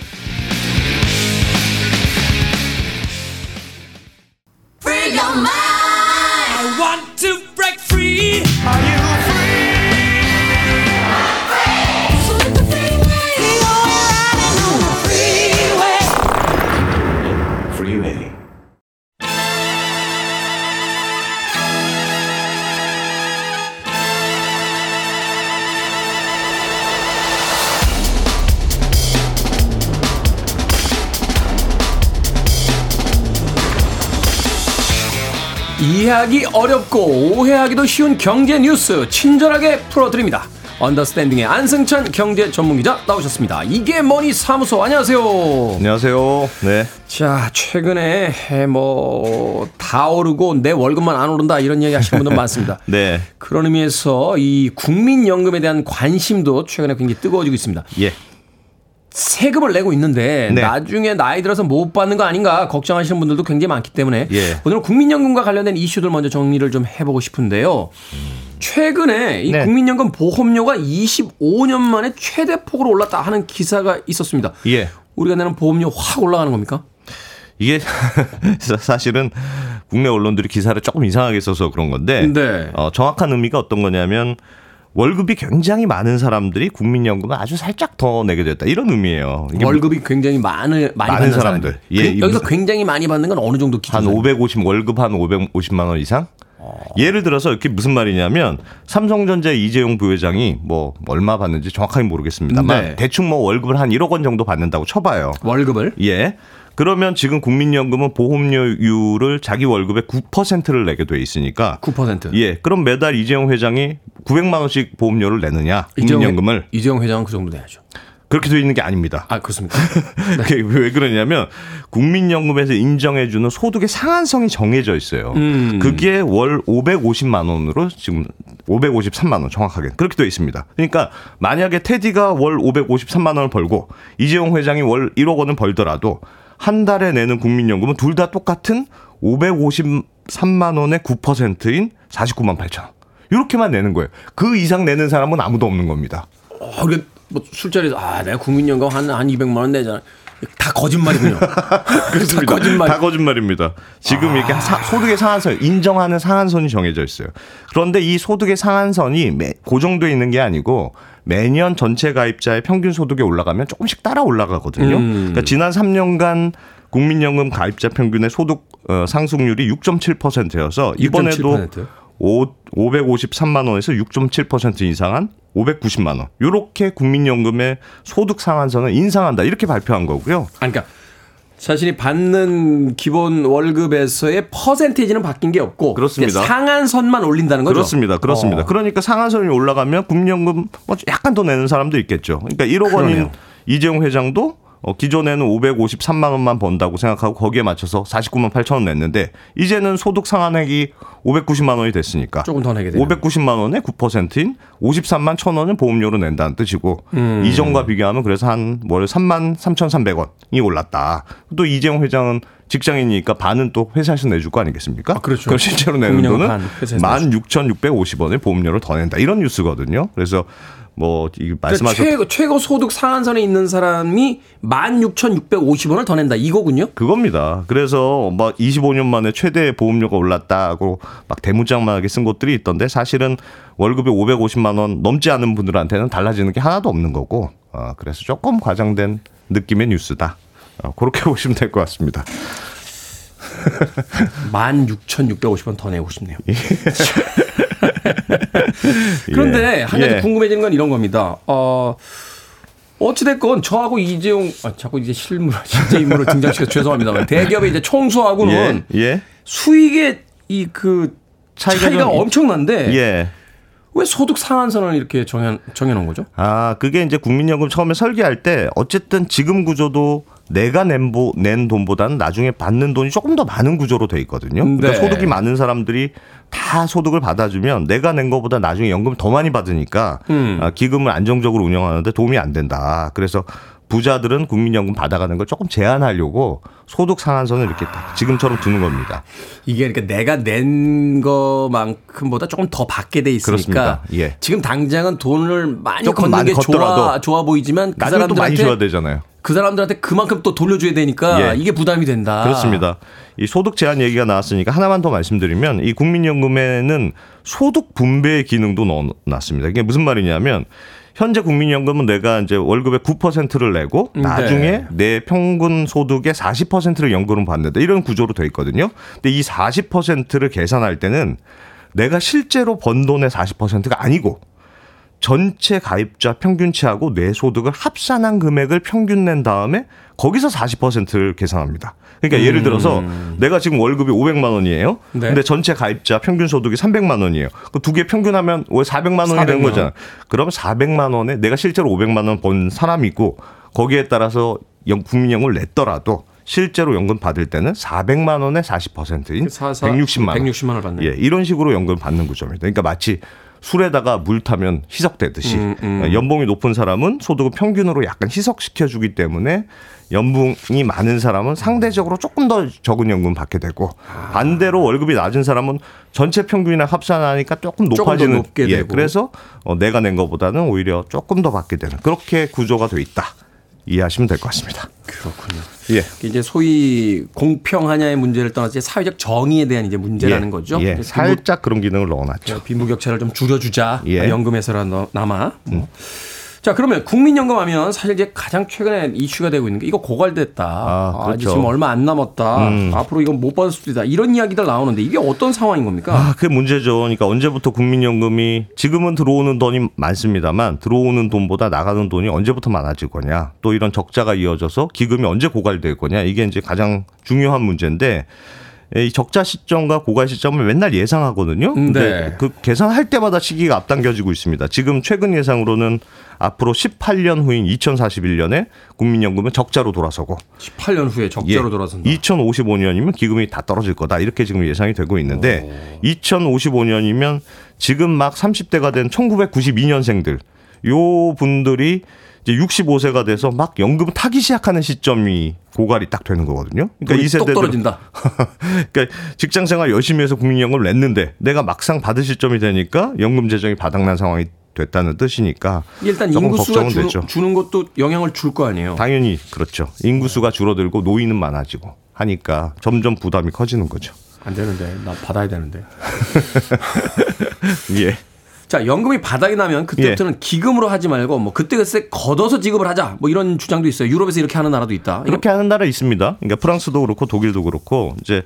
이해하기 어렵고 오해하기도 쉬운 경제 뉴스 친절하게 풀어드립니다. 언더스탠딩의 안승찬 경제 전문기자 나오셨습니다. 이게 뭐니 사무소 안녕하세요. 안녕하세요. 네. 자 최근에 뭐 다 오르고 내 월급만 안 오른다 이런 얘기 하시는 분들 많습니다. <laughs> 네. 그런 의미에서 이 국민연금에 대한 관심도 최근에 굉장히 뜨거워지고 있습니다. 예. 세금을 내고 있는데 네. 나중에 나이 들어서 못 받는 거 아닌가 걱정하시는 분들도 굉장히 많기 때문에 예. 오늘 국민연금과 관련된 이슈들 먼저 정리를 좀 해보고 싶은데요. 최근에 이 네. 국민연금 보험료가 25년 만에 최대 폭으로 올랐다 하는 기사가 있었습니다. 예. 우리가 내는 보험료 확 올라가는 겁니까? 이게 <laughs> 사- 사실은 국내 언론들이 기사를 조금 이상하게 써서 그런 건데 네. 어, 정확한 의미가 어떤 거냐면 월급이 굉장히 많은 사람들이 국민연금을 아주 살짝 더 내게 됐다 이런 의미예요. 이게 월급이 굉장히 많을 많이 많은 사람들. 사람들. 예, 그- 여기서 굉장히 많이 받는 건 어느 정도 한 기준? 550 월급 한 550만 원 이상? 어. 예를 들어서 이렇게 무슨 말이냐면 삼성전자 이재용 부회장이 뭐 얼마 받는지 정확하게 모르겠습니다만 네. 대충 뭐 월급을 한 1억 원 정도 받는다고 쳐봐요. 월급을 예. 그러면 지금 국민연금은 보험료율을 자기 월급의 9%를 내게 돼 있으니까 9%. 예. 그럼 매달 이재용 회장이 900만 원씩 보험료를 내느냐? 국민연금을 이재용 회장은 그 정도 내야죠. 그렇게 돼 있는 게 아닙니다. 아 그렇습니까? <laughs> 그게 왜 그러냐면 국민연금에서 인정해 주는 소득의 상한선이 정해져 있어요. 음. 그게 월 550만 원으로 지금 553만 원 정확하게 그렇게 돼 있습니다. 그러니까 만약에 테디가 월 553만 원을 벌고 이재용 회장이 월 1억 원을 벌더라도 한 달에 내는 국민연금은 둘 다 똑같은 553만 원의 9%인 49만 8천 원. 이렇게만 내는 거예요. 그 이상 내는 사람은 아무도 없는 겁니다. 어, 우리가 뭐 술자리에서 아 내가 국민연금 한, 한 200만 원 내잖아. 다 거짓말이군요. <laughs> 그렇습니다. 다 거짓말. 다 거짓말입니다. 지금 이렇게 사- 소득의 상한선, 인정하는 상한선이 정해져 있어요. 그런데 이 소득의 상한선이 매- 고정돼 있는 게 아니고 매년 전체 가입자의 평균 소득이 올라가면 조금씩 따라 올라가거든요. 음. 그러니까 지난 3년간 국민연금 가입자 평균의 소득 어, 상승률이 6.7%여서 이번에도 6.7%? 오, 553만 원에서 6.7% 인상한 590만 원. 요렇게 국민연금의 소득 상한선을 인상한다. 이렇게 발표한 거고요. 아니, 그러니까 자신이 받는 기본 월급에서의 퍼센테이지는 바뀐 게 없고 그렇습니다. 상한선만 올린다는 거죠. 그렇습니다. 그렇습니다. 어. 그러니까 상한선이 올라가면 국민연금 뭐 약간 더 내는 사람도 있겠죠. 그러니까 1억 원인. 이재용 회장도 어, 기존에는 553만 원만 번다고 생각하고 거기에 맞춰서 49만 8천 원 냈는데 이제는 소득 상한액이 590만 원이 됐으니까 조금 더 내게 되는 590만 원의 9%인 53만 1천 원을 보험료로 낸다는 뜻이고 음. 이전과 비교하면 그래서 한월 3만 3,300원이 올랐다. 또 이재용 회장은 직장인이니까 반은 또 회사에서 내줄 거 아니겠습니까? 아, 그렇죠. 그럼 실제로 내는 돈은 반 회사에서 16,650원의 보험료를 더 낸다. 이런 뉴스거든요. 그래서 뭐이 그러니까 말씀하신 최고, 최고 소득 상한선에 있는 사람이 16,650원을 더 낸다 이거군요. 그겁니다. 그래서 뭐 25년 만에 최대 보험료가 올랐다고 막 대문짝만하게 쓴 곳들이 있던데 사실은 월급이 550만 원 넘지 않은 분들한테는 달라지는 게 하나도 없는 거고 어, 그래서 조금 과장된 느낌의 뉴스다. 어, 그렇게 <laughs> 보시면 될 것 같습니다. 16,650원 더 내고 싶네요. <laughs> 예. 그런데 한 가지 예. 궁금해지는 건 이런 겁니다. 어, 어찌됐건 저하고 이재용, 아, 자꾸 이제 실물, 실제 인물을 등장시켜 서 <laughs> 죄송합니다만 대기업의 이제 총수하고는 예. 예. 수익의 이 그 차이가, 차이가 좀- 엄청난데 예. 왜 소득 상한선을 이렇게 정해, 정해놓은 거죠? 아, 그게 이제 국민연금 처음에 설계할 때 어쨌든 지금 구조도 내가 낸, 보, 낸 돈보다는 나중에 받는 돈이 조금 더 많은 구조로 돼 있거든요. 그러니까 네. 소득이 많은 사람들이 다 소득을 받아주면 내가 낸 것보다 나중에 연금 더 많이 받으니까 음. 아, 기금을 안정적으로 운영하는데 도움이 안 된다. 그래서 부자들은 국민연금 받아가는 걸 조금 제한하려고 소득 상한선을 이렇게 딱 지금처럼 두는 겁니다. 이게 그러니까 내가 낸 것만큼보다 조금 더 받게 돼 있으니까. 예. 지금 당장은 돈을 많이 걷는 많이 게 좋아 걷더라도 좋아 보이지만 그또 많이 줘야 사람들한테 되잖아요. 그 사람들한테 그만큼 또 돌려줘야 되니까 예. 이게 부담이 된다. 그렇습니다. 이 소득 제한 얘기가 나왔으니까 하나만 더 말씀드리면 이 국민연금에는 소득 분배의 기능도 넣어놨습니다. 이게 무슨 말이냐면 현재 국민연금은 내가 이제 월급의 9%를 내고 네. 나중에 내 평균 소득의 40%를 연금으로 받는다. 이런 구조로 돼 있거든요. 근데 이 40%를 계산할 때는 내가 실제로 번 돈의 40%가 아니고 전체 가입자 평균치하고 내 소득을 합산한 금액을 평균 낸 다음에 거기서 40%를 계산합니다. 그러니까 예를 들어서 내가 지금 월급이 500만 원이에요. 음. 네. 근데 전체 가입자 평균 소득이 300만 원이에요. 그 두 개 평균하면 월 400만 원이 400만 되는 원. 거잖아. 그럼 400만 원에 내가 실제로 500만 원 번 사람이 있고 거기에 따라서 연- 국민연금을 냈더라도 실제로 연금 받을 때는 400만 원의 40%인 그 사- 사- 160만 원. 160만 원을 받네요. 예, 이런 식으로 연금 받는 구조입니다. 그러니까 마치 술에다가 물 타면 희석되듯이 음, 음. 연봉이 높은 사람은 소득을 평균으로 약간 희석시켜 주기 때문에 연봉이 많은 사람은 상대적으로 조금 더 적은 연금 받게 되고 반대로 월급이 낮은 사람은 전체 평균이나 합산하니까 조금 조금 더 높아지는 높게 예, 되고. 그래서 어, 내가 낸 것보다는 오히려 조금 더 받게 되는 그렇게 구조가 돼 있다. 이해하시면 될 것 같습니다. 그렇군요. 예. 이제 소위 공평하냐의 문제를 떠나서 사회적 정의에 대한 이제 문제라는 예, 거죠. 예, 살짝 그런 기능을 넣어놨죠. 빈부, 빈부격차를 좀 줄여주자. 예. 음. 연금에서라나마. 뭐. 자 그러면 국민연금 하면 사실 이제 가장 최근에 이슈가 되고 있는 게 이거 고갈됐다. 아, 아, 그렇죠. 이제 지금 얼마 안 남았다. 음. 앞으로 이건 못 받을 수도 있다. 이런 이야기들 나오는데 이게 어떤 상황인 겁니까? 아, 그게 문제죠. 그러니까 언제부터 국민연금이 지금은 들어오는 돈이 많습니다만 들어오는 돈보다 나가는 돈이 언제부터 많아질 거냐. 또 이런 적자가 이어져서 기금이 언제 고갈될 거냐. 이게 이제 가장 중요한 문제인데 이 적자 시점과 고갈 시점을 맨날 예상하거든요. 음, 근데 네. 그 계산할 때마다 시기가 앞당겨지고 있습니다. 지금 최근 예상으로는 앞으로 18년 후인 2041년에 국민연금은 적자로 돌아서고 18년 후에 적자로 돌아선다. 2055년이면 기금이 다 떨어질 거다. 이렇게 지금 예상이 되고 있는데 2055년이면 지금 막 30대가 된 1992년생들 요 분들이 이제 65세가 돼서 막 연금 타기 시작하는 시점이 고갈이 딱 되는 거거든요. 그러니까 이똑 세대들 떨어진다. <laughs> 그러니까 직장 생활 열심히 해서 국민연금을 냈는데 내가 막상 받을 시점이 되니까 연금 재정이 바닥난 상황이 됐다는 뜻이니까 일단 인구수가 걱정은 주, 되죠. 주는 것도 영향을 줄 거 아니에요. 당연히 그렇죠. 인구수가 줄어들고 노인은 많아지고 하니까 점점 부담이 커지는 거죠. 안 되는데 나 받아야 되는데. <laughs> 예. 자 연금이 바닥이 나면 그때부터는 기금으로 하지 말고 뭐 그때 그때 걷어서 지급을 하자 뭐 이런 주장도 있어요. 유럽에서 이렇게 하는 나라도 있다. 그렇게 하는 나라 있습니다. 그러니까 프랑스도 그렇고 독일도 그렇고 이제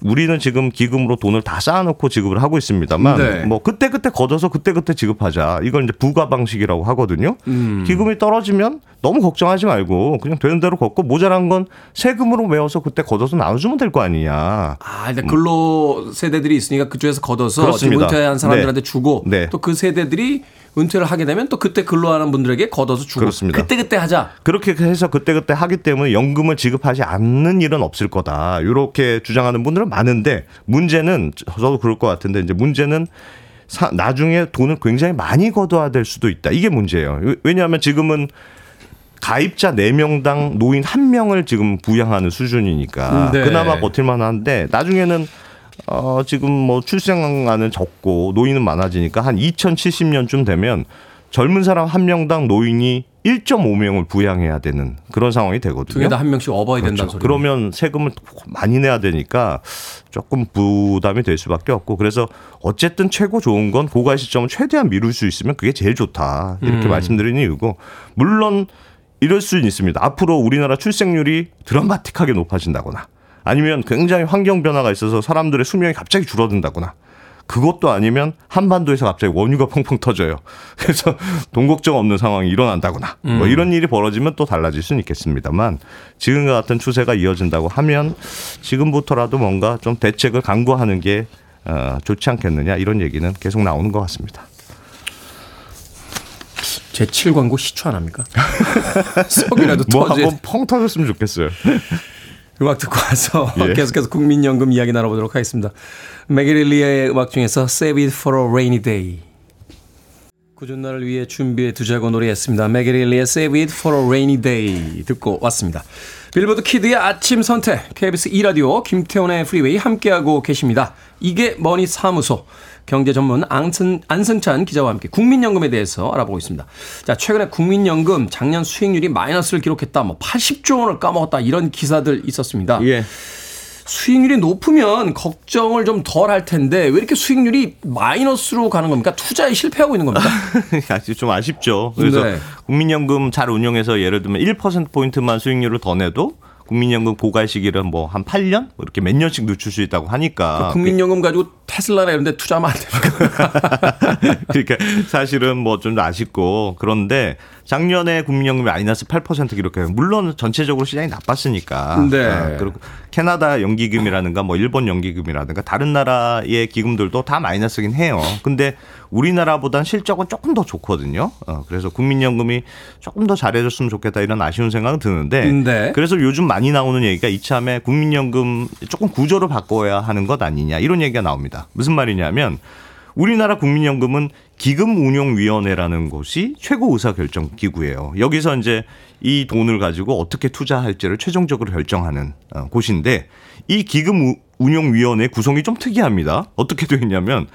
우리는 지금 기금으로 돈을 다 쌓아놓고 지급을 하고 있습니다만 네. 뭐 그때 그때 걷어서 그때 그때 지급하자 이걸 이제 부가 방식이라고 하거든요. 음. 기금이 떨어지면 너무 걱정하지 말고 그냥 되는 대로 걷고 모자란 건 세금으로 메워서 그때 걷어서 나눠주면 될 거 아니냐. 아, 일단 근로 세대들이 있으니까 그쪽에서 걷어서 그렇습니다. 은퇴한 사람들한테 네. 주고 네. 또그 세대들이 은퇴를 하게 되면 또 그때 근로하는 분들에게 걷어서 주고 그렇습니다. 그때 그때 하자. 그렇게 해서 그때 그때 하기 때문에 연금을 지급하지 않는 일은 없을 거다. 이렇게 주장하는 분들은 많은데 문제는 저도 그럴 것 같은데 이제 문제는 사- 나중에 돈을 굉장히 많이 걷어야 될 수도 있다. 이게 문제예요. 왜냐하면 지금은 가입자 4명당 노인 1명을 지금 부양하는 수준이니까 네. 그나마 버틸만 한데 나중에는 어 지금 뭐 출생아는 적고 노인은 많아지니까 한 2070년쯤 되면 젊은 사람 한 명당 노인이 1.5명을 부양해야 되는 그런 상황이 되거든요. 등에다 한 명씩 업어야 된다는 그렇죠. 소리. 그러면 세금을 많이 내야 되니까 조금 부담이 될 수밖에 없고 그래서 어쨌든 최고 좋은 건 고갈 시점을 최대한 미룰 수 있으면 그게 제일 좋다 이렇게 음. 말씀드리는 이유고 물론 이럴 수는 있습니다. 앞으로 우리나라 출생률이 드라마틱하게 높아진다거나 아니면 굉장히 환경 변화가 있어서 사람들의 수명이 갑자기 줄어든다거나 그것도 아니면 한반도에서 갑자기 원유가 펑펑 터져요. <laughs> 그래서 돈 걱정 없는 상황이 일어난다거나 뭐 음. 이런 일이 벌어지면 또 달라질 수는 있겠습니다만 지금과 같은 추세가 이어진다고 하면 지금부터라도 뭔가 좀 대책을 강구하는 게 어, 좋지 않겠느냐 이런 얘기는 계속 나오는 것 같습니다. 제7 광고 시초 안 합니까? <laughs> 속이라도 뭐 터져야 한번 펑 터졌으면 좋겠어요. <laughs> 음악 듣고 와서 예. 계속해서 국민연금 이야기 나눠보도록 하겠습니다. 매기 라일리의 음악 중에서 Save It for a Rainy Day. 궂은 날을 위해 준비해 두자고 노래했습니다. 매기 라일리의 Save It for a Rainy Day 듣고 왔습니다. 빌보드 키드의 아침 선택 KBS 2라디오 김태훈의 프리웨이 함께하고 계십니다. 이게 머니 사무소 경제 전문 안승, 안승찬 기자와 함께 국민연금에 대해서 알아보고 있습니다. 자, 최근에 국민연금 작년 수익률이 마이너스를 기록했다. 뭐 80조 원을 까먹었다. 이런 기사들 있었습니다. 예. 수익률이 높으면 걱정을 좀 덜 할 텐데 왜 이렇게 수익률이 마이너스로 가는 겁니까? 투자에 실패하고 있는 겁니까? <laughs> 아직 좀 아쉽죠. 그래서 네. 국민연금 잘 운영해서 예를 들면 1%포인트만 수익률을 더 내도 국민연금 고갈 시기를 뭐 한 8년? 뭐 이렇게 몇 년씩 늦출 수 있다고 하니까. 국민연금 가지고 테슬라나 이런 데 투자하면 안 됩니까? <laughs> 그러니까 사실은 뭐 좀 아쉽고 그런데 작년에 국민연금이 마이너스 8% 기록해요. 물론 전체적으로 시장이 나빴으니까. 네. 아, 그리고 캐나다 연기금이라든가 뭐 일본 연기금이라든가 다른 나라의 기금들도 다 마이너스긴 해요. 근데 우리나라보단 실적은 조금 더 좋거든요. 어, 그래서 국민연금이 조금 더 잘해줬으면 좋겠다 이런 아쉬운 생각은 드는데. 네. 그래서 요즘 많이 나오는 얘기가 이참에 국민연금 조금 구조를 바꿔야 하는 것 아니냐 이런 얘기가 나옵니다. 무슨 말이냐면 우리나라 국민연금은 기금운용위원회라는 곳이 최고 의사결정 기구예요. 여기서 이제 이 돈을 가지고 어떻게 투자할지를 최종적으로 결정하는 어, 곳인데 이 기금운용위원회 구성이 좀 특이합니다. 어떻게 되어 있냐면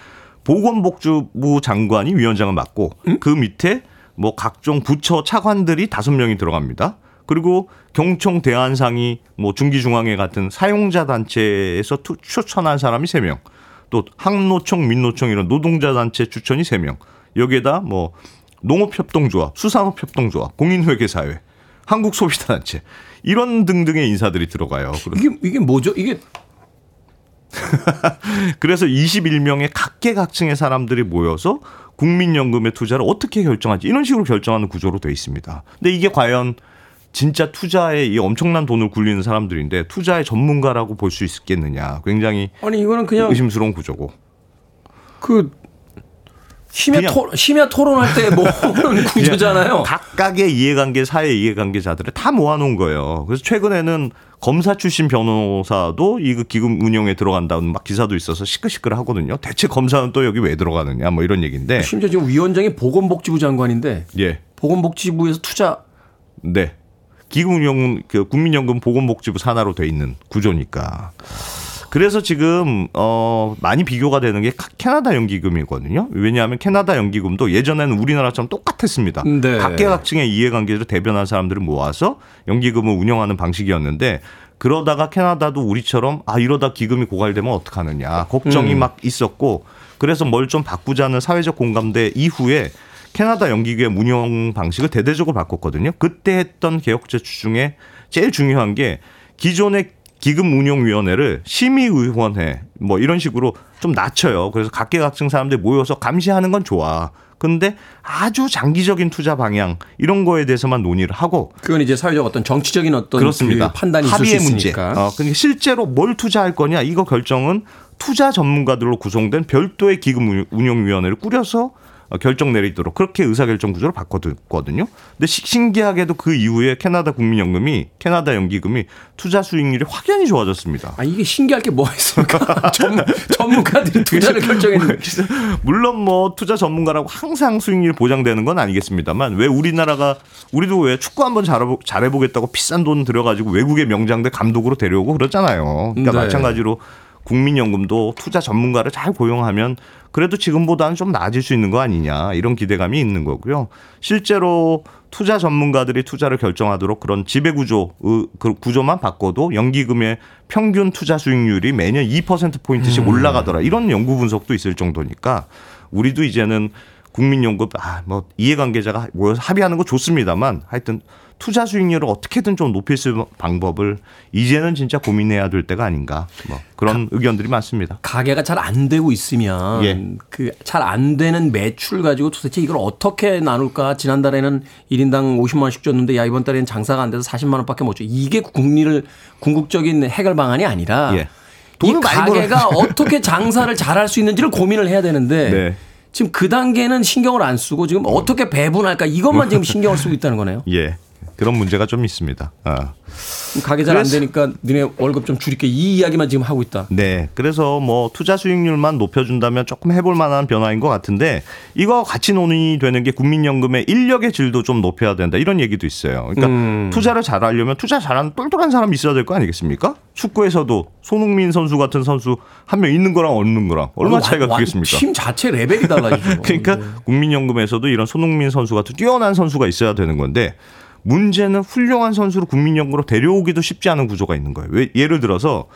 보건복지부 장관이 위원장을 맡고 그 밑에 뭐 각종 부처 차관들이 다섯 명이 들어갑니다. 그리고 경총 대한상의 뭐 중기중앙회 같은 사용자 단체에서 투- 추천한 사람이 세 명. 또 항노총, 민노총 이런 노동자 단체 추천이 세 명. 여기에다 뭐 농업협동조합, 수산업협동조합, 공인회계사회, 한국소비자단체 이런 등등의 인사들이 들어가요. 이게 이게 뭐죠? 이게 <laughs> 그래서 21명의 각계각층의 사람들이 모여서 국민연금의 투자를 어떻게 결정하지 이런 식으로 결정하는 구조로 돼 있습니다. 근데 이게 과연 진짜 투자에 이 엄청난 돈을 굴리는 사람들인데 투자의 전문가라고 볼 수 있겠느냐 굉장히 아니 이거는 그냥 의심스러운 구조고 그 심야 그냥- 토 심야 토론할 때 <laughs> 뭐 그런 구조잖아요. 각각의 이해관계 사회 이해관계자들을 다 모아놓은 거예요. 그래서 최근에는 검사 출신 변호사도 이그 기금 운영에 들어간다는 막 기사도 있어서 시끌시끌 하거든요. 대체 검사는 또 여기 왜 들어가느냐 뭐 이런 얘기인데 심지어 지금 위원장이 보건복지부 장관인데 예. 보건복지부에서 투자 네. 기금운용 그 국민연금 보건복지부 산하로 돼 있는 구조니까. 그래서 지금 어 많이 비교가 되는 게 카- 캐나다 연기금이거든요. 왜냐하면 캐나다 연기금도 예전에는 우리나라처럼 똑같았습니다. 네. 각계각층의 이해관계를 대변한 사람들을 모아서 연기금을 운영하는 방식이었는데 그러다가 캐나다도 우리처럼 아 이러다 기금이 고갈되면 어떡하느냐 걱정이 음. 막 있었고 그래서 뭘 좀 바꾸자는 사회적 공감대 이후에 캐나다 연기기의 운영 방식을 대대적으로 바꿨거든요. 그때 했던 개혁 제출 중에 제일 중요한 게 기존의 기금 운용 위원회를 심의 위원회 뭐 이런 식으로 좀 낮춰요. 그래서 각계각층 사람들이 모여서 감시하는 건 좋아. 근데 아주 장기적인 투자 방향 이런 거에 대해서만 논의를 하고 그건 이제 사회적 어떤 정치적인 어떤 그렇습니다. 그 판단이 합의의 문제. 어, 그러니까 실제로 뭘 투자할 거냐 이거 결정은 투자 전문가들로 구성된 별도의 기금 운용위원회를 꾸려서 어, 결정 내리도록 그렇게 의사결정 구조를 바꿨거든요. 근데 시- 신기하게도 그 이후에 캐나다 국민연금이 캐나다 연기금이 투자 수익률이 확연히 좋아졌습니다. 아 이게 신기할 게 뭐가 있습니까? <laughs> 전문, 전문가들이 투자를 <laughs> 결정했는데 물론 뭐 투자 전문가라고 항상 수익률이 보장되는 건 아니겠습니다만 왜 우리나라가 우리도 왜 축구 한번 잘해보, 잘해보겠다고 비싼 돈 들여가지고 외국의 명장들 감독으로 데려오고 그러잖아요. 그러니까 네. 마찬가지로 국민연금도 투자 전문가를 잘 고용하면 그래도 지금보다는 좀 나아질 수 있는 거 아니냐 이런 기대감이 있는 거고요. 실제로 투자 전문가들이 투자를 결정하도록 그런 지배 구조 의- 그 구조만 바꿔도 연기금의 평균 투자 수익률이 매년 2% 포인트씩 올라가더라 이런 연구 분석도 있을 정도니까 우리도 이제는 국민연금 아 뭐 이해관계자가 모여서 합의하는 거 좋습니다만 하여튼 투자 수익률을 어떻게든 좀 높일 수 있는 방법을 이제는 진짜 고민해야 될 때가 아닌가 뭐 그런 의견들이 많습니다. 가게가 잘 안 되고 있으면 예. 그잘 안 되는 매출 가지고 도대체 이걸 어떻게 나눌까? 지난달에는 1인당 50만 원씩 줬는데 야 이번 달에는 장사가 안 돼서 40만 원밖에 못 줘. 이게 국리를 궁극적인 해결 방안이 아니라 예. 이 가게가 <laughs> 어떻게 장사를 잘할 수 있는지를 고민을 해야 되는데 네. 지금 그 단계는 신경을 안 쓰고 지금 어떻게 배분할까 이것만 지금 <laughs> 신경을 쓰고 있다는 거네요. 예. 그런 문제가 좀 있습니다. 아. 가게 잘 안 되니까 너네 월급 좀 줄일게 이 이야기만 지금 하고 있다. 네. 그래서 뭐 투자 수익률만 높여준다면 조금 해볼 만한 변화인 것 같은데 이거 같이 논의되는 게 국민연금의 인력의 질도 좀 높여야 된다 이런 얘기도 있어요. 그러니까 음. 투자를 잘하려면 투자 잘하는 똘똘한 사람이 있어야 될 거 아니겠습니까? 축구에서도 손흥민 선수 같은 선수 한 명 있는 거랑 없는 거랑 얼마 차이가 어, 완- 크겠습니까? 팀 자체 레벨이 달라지죠. <laughs> 그러니까 네. 국민연금에서도 이런 손흥민 선수 같은 뛰어난 선수가 있어야 되는 건데 문제는 훌륭한 선수를 국민연금으로 데려오기도 쉽지 않은 구조가 있는 거예요. 왜, 예를 들어서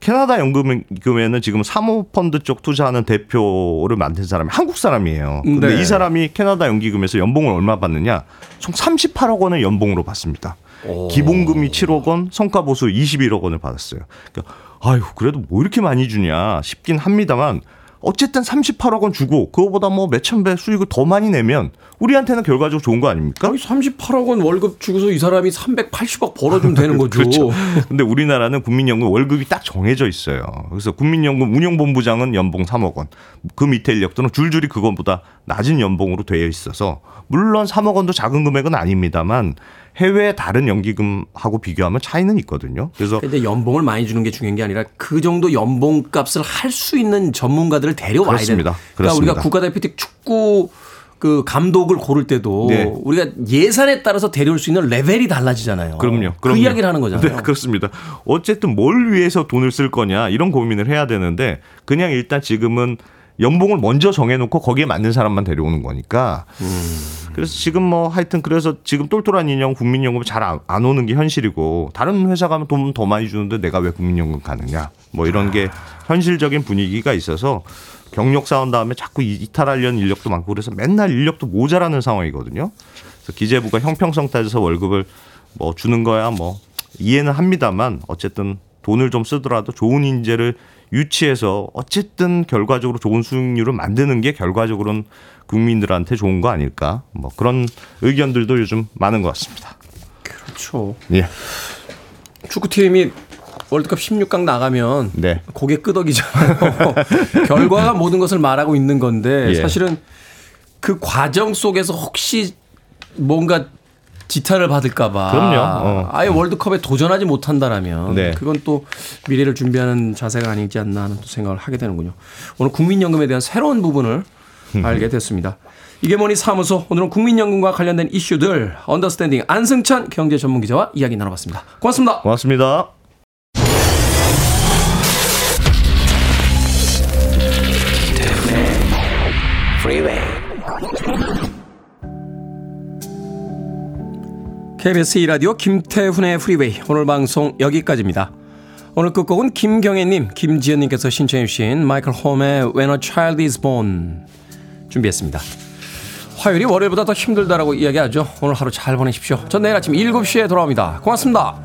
캐나다 연금에는 지금 사모펀드 쪽 투자하는 대표를 만든 사람이 한국 사람이에요. 근데 네. 이 사람이 캐나다 연기금에서 연봉을 얼마 받느냐? 총 38억 원을 연봉으로 받습니다. 기본금이 7억 원, 성과 보수 21억 원을 받았어요. 그러니까 아유, 그래도 뭐 이렇게 많이 주냐 싶긴 합니다만 어쨌든 38억 원 주고 그거보다 뭐 몇천 배 수익을 더 많이 내면 우리한테는 결과적으로 좋은 거 아닙니까? 아니 38억 원 월급 주고서 이 사람이 380억 벌어주면 되는 <laughs> 거죠. 그렇죠. 근데 우리나라는 국민연금 월급이 딱 정해져 있어요. 그래서 국민연금 운영본부장은 연봉 3억 원, 그 밑에 인력들은 줄줄이 그것보다 낮은 연봉으로 되어 있어서 물론 3억 원도 작은 금액은 아닙니다만 해외 다른 연기금하고 비교하면 차이는 있거든요. 그래서 근데 연봉을 많이 주는 게 중요한 게 아니라 그 정도 연봉 값을 할 수 있는 전문가들을 데려와야. 된다. 그러니까 그렇습니다. 우리가 국가대표팀 축구 그 감독을 고를 때도 네. 우리가 예산에 따라서 데려올 수 있는 레벨이 달라지잖아요. 그럼요. 그 그럼요. 이야기를 하는 거잖아요. 네, 그렇습니다. 어쨌든 뭘 위해서 돈을 쓸 거냐 이런 고민을 해야 되는데 그냥 일단 지금은 연봉을 먼저 정해놓고 거기에 맞는 사람만 데려오는 거니까. 그래서 지금 뭐 하여튼 그래서 지금 똘똘한 인형 국민연금 잘안 오는 게 현실이고 다른 회사 가면 돈 더 많이 주는데 내가 왜 국민연금 가느냐 뭐 이런 게 현실적인 분위기가 있어서 경력 쌓은 다음에 자꾸 이- 이탈하려는 인력도 많고 그래서 맨날 인력도 모자라는 상황이거든요. 그래서 기재부가 형평성 따져서 월급을 뭐 주는 거야 뭐 이해는 합니다만 어쨌든 돈을 좀 쓰더라도 좋은 인재를 유치해서 어쨌든 결과적으로 좋은 수익률을 만드는 게 결과적으로는 국민들한테 좋은 거 아닐까 뭐 그런 의견들도 요즘 많은 것 같습니다. 그렇죠. 예. 축구팀이 월드컵 16강 나가면 네. 고개 끄덕이잖아요. <laughs> 결과가 모든 것을 말하고 있는 건데 예. 사실은 그 과정 속에서 혹시 뭔가 지탄을 받을까봐 그럼요. 어. 아예 월드컵에 도전하지 못한다라면 네. 그건 또 미래를 준비하는 자세가 아니지 않나 하는 또 생각을 하게 되는군요. 오늘 국민연금에 대한 새로운 부분을 알게 됐습니다. 이게 뭐니 사무소 오늘은 국민연금과 관련된 이슈들 언더스탠딩 안승찬 경제 전문 기자와 이야기 나눠봤습니다. 고맙습니다. 고맙습니다. KBS 2라디오 김태훈의 프리웨이 오늘 방송 여기까지입니다. 오늘 끝곡은 김경애님, 김지연님께서 신청해 주신 마이클 홈의 When a Child is Born 준비했습니다. 화요일이 월요일보다 더 힘들다라고 이야기하죠. 오늘 하루 잘 보내십시오. 전 내일 아침 7시에 돌아옵니다. 고맙습니다.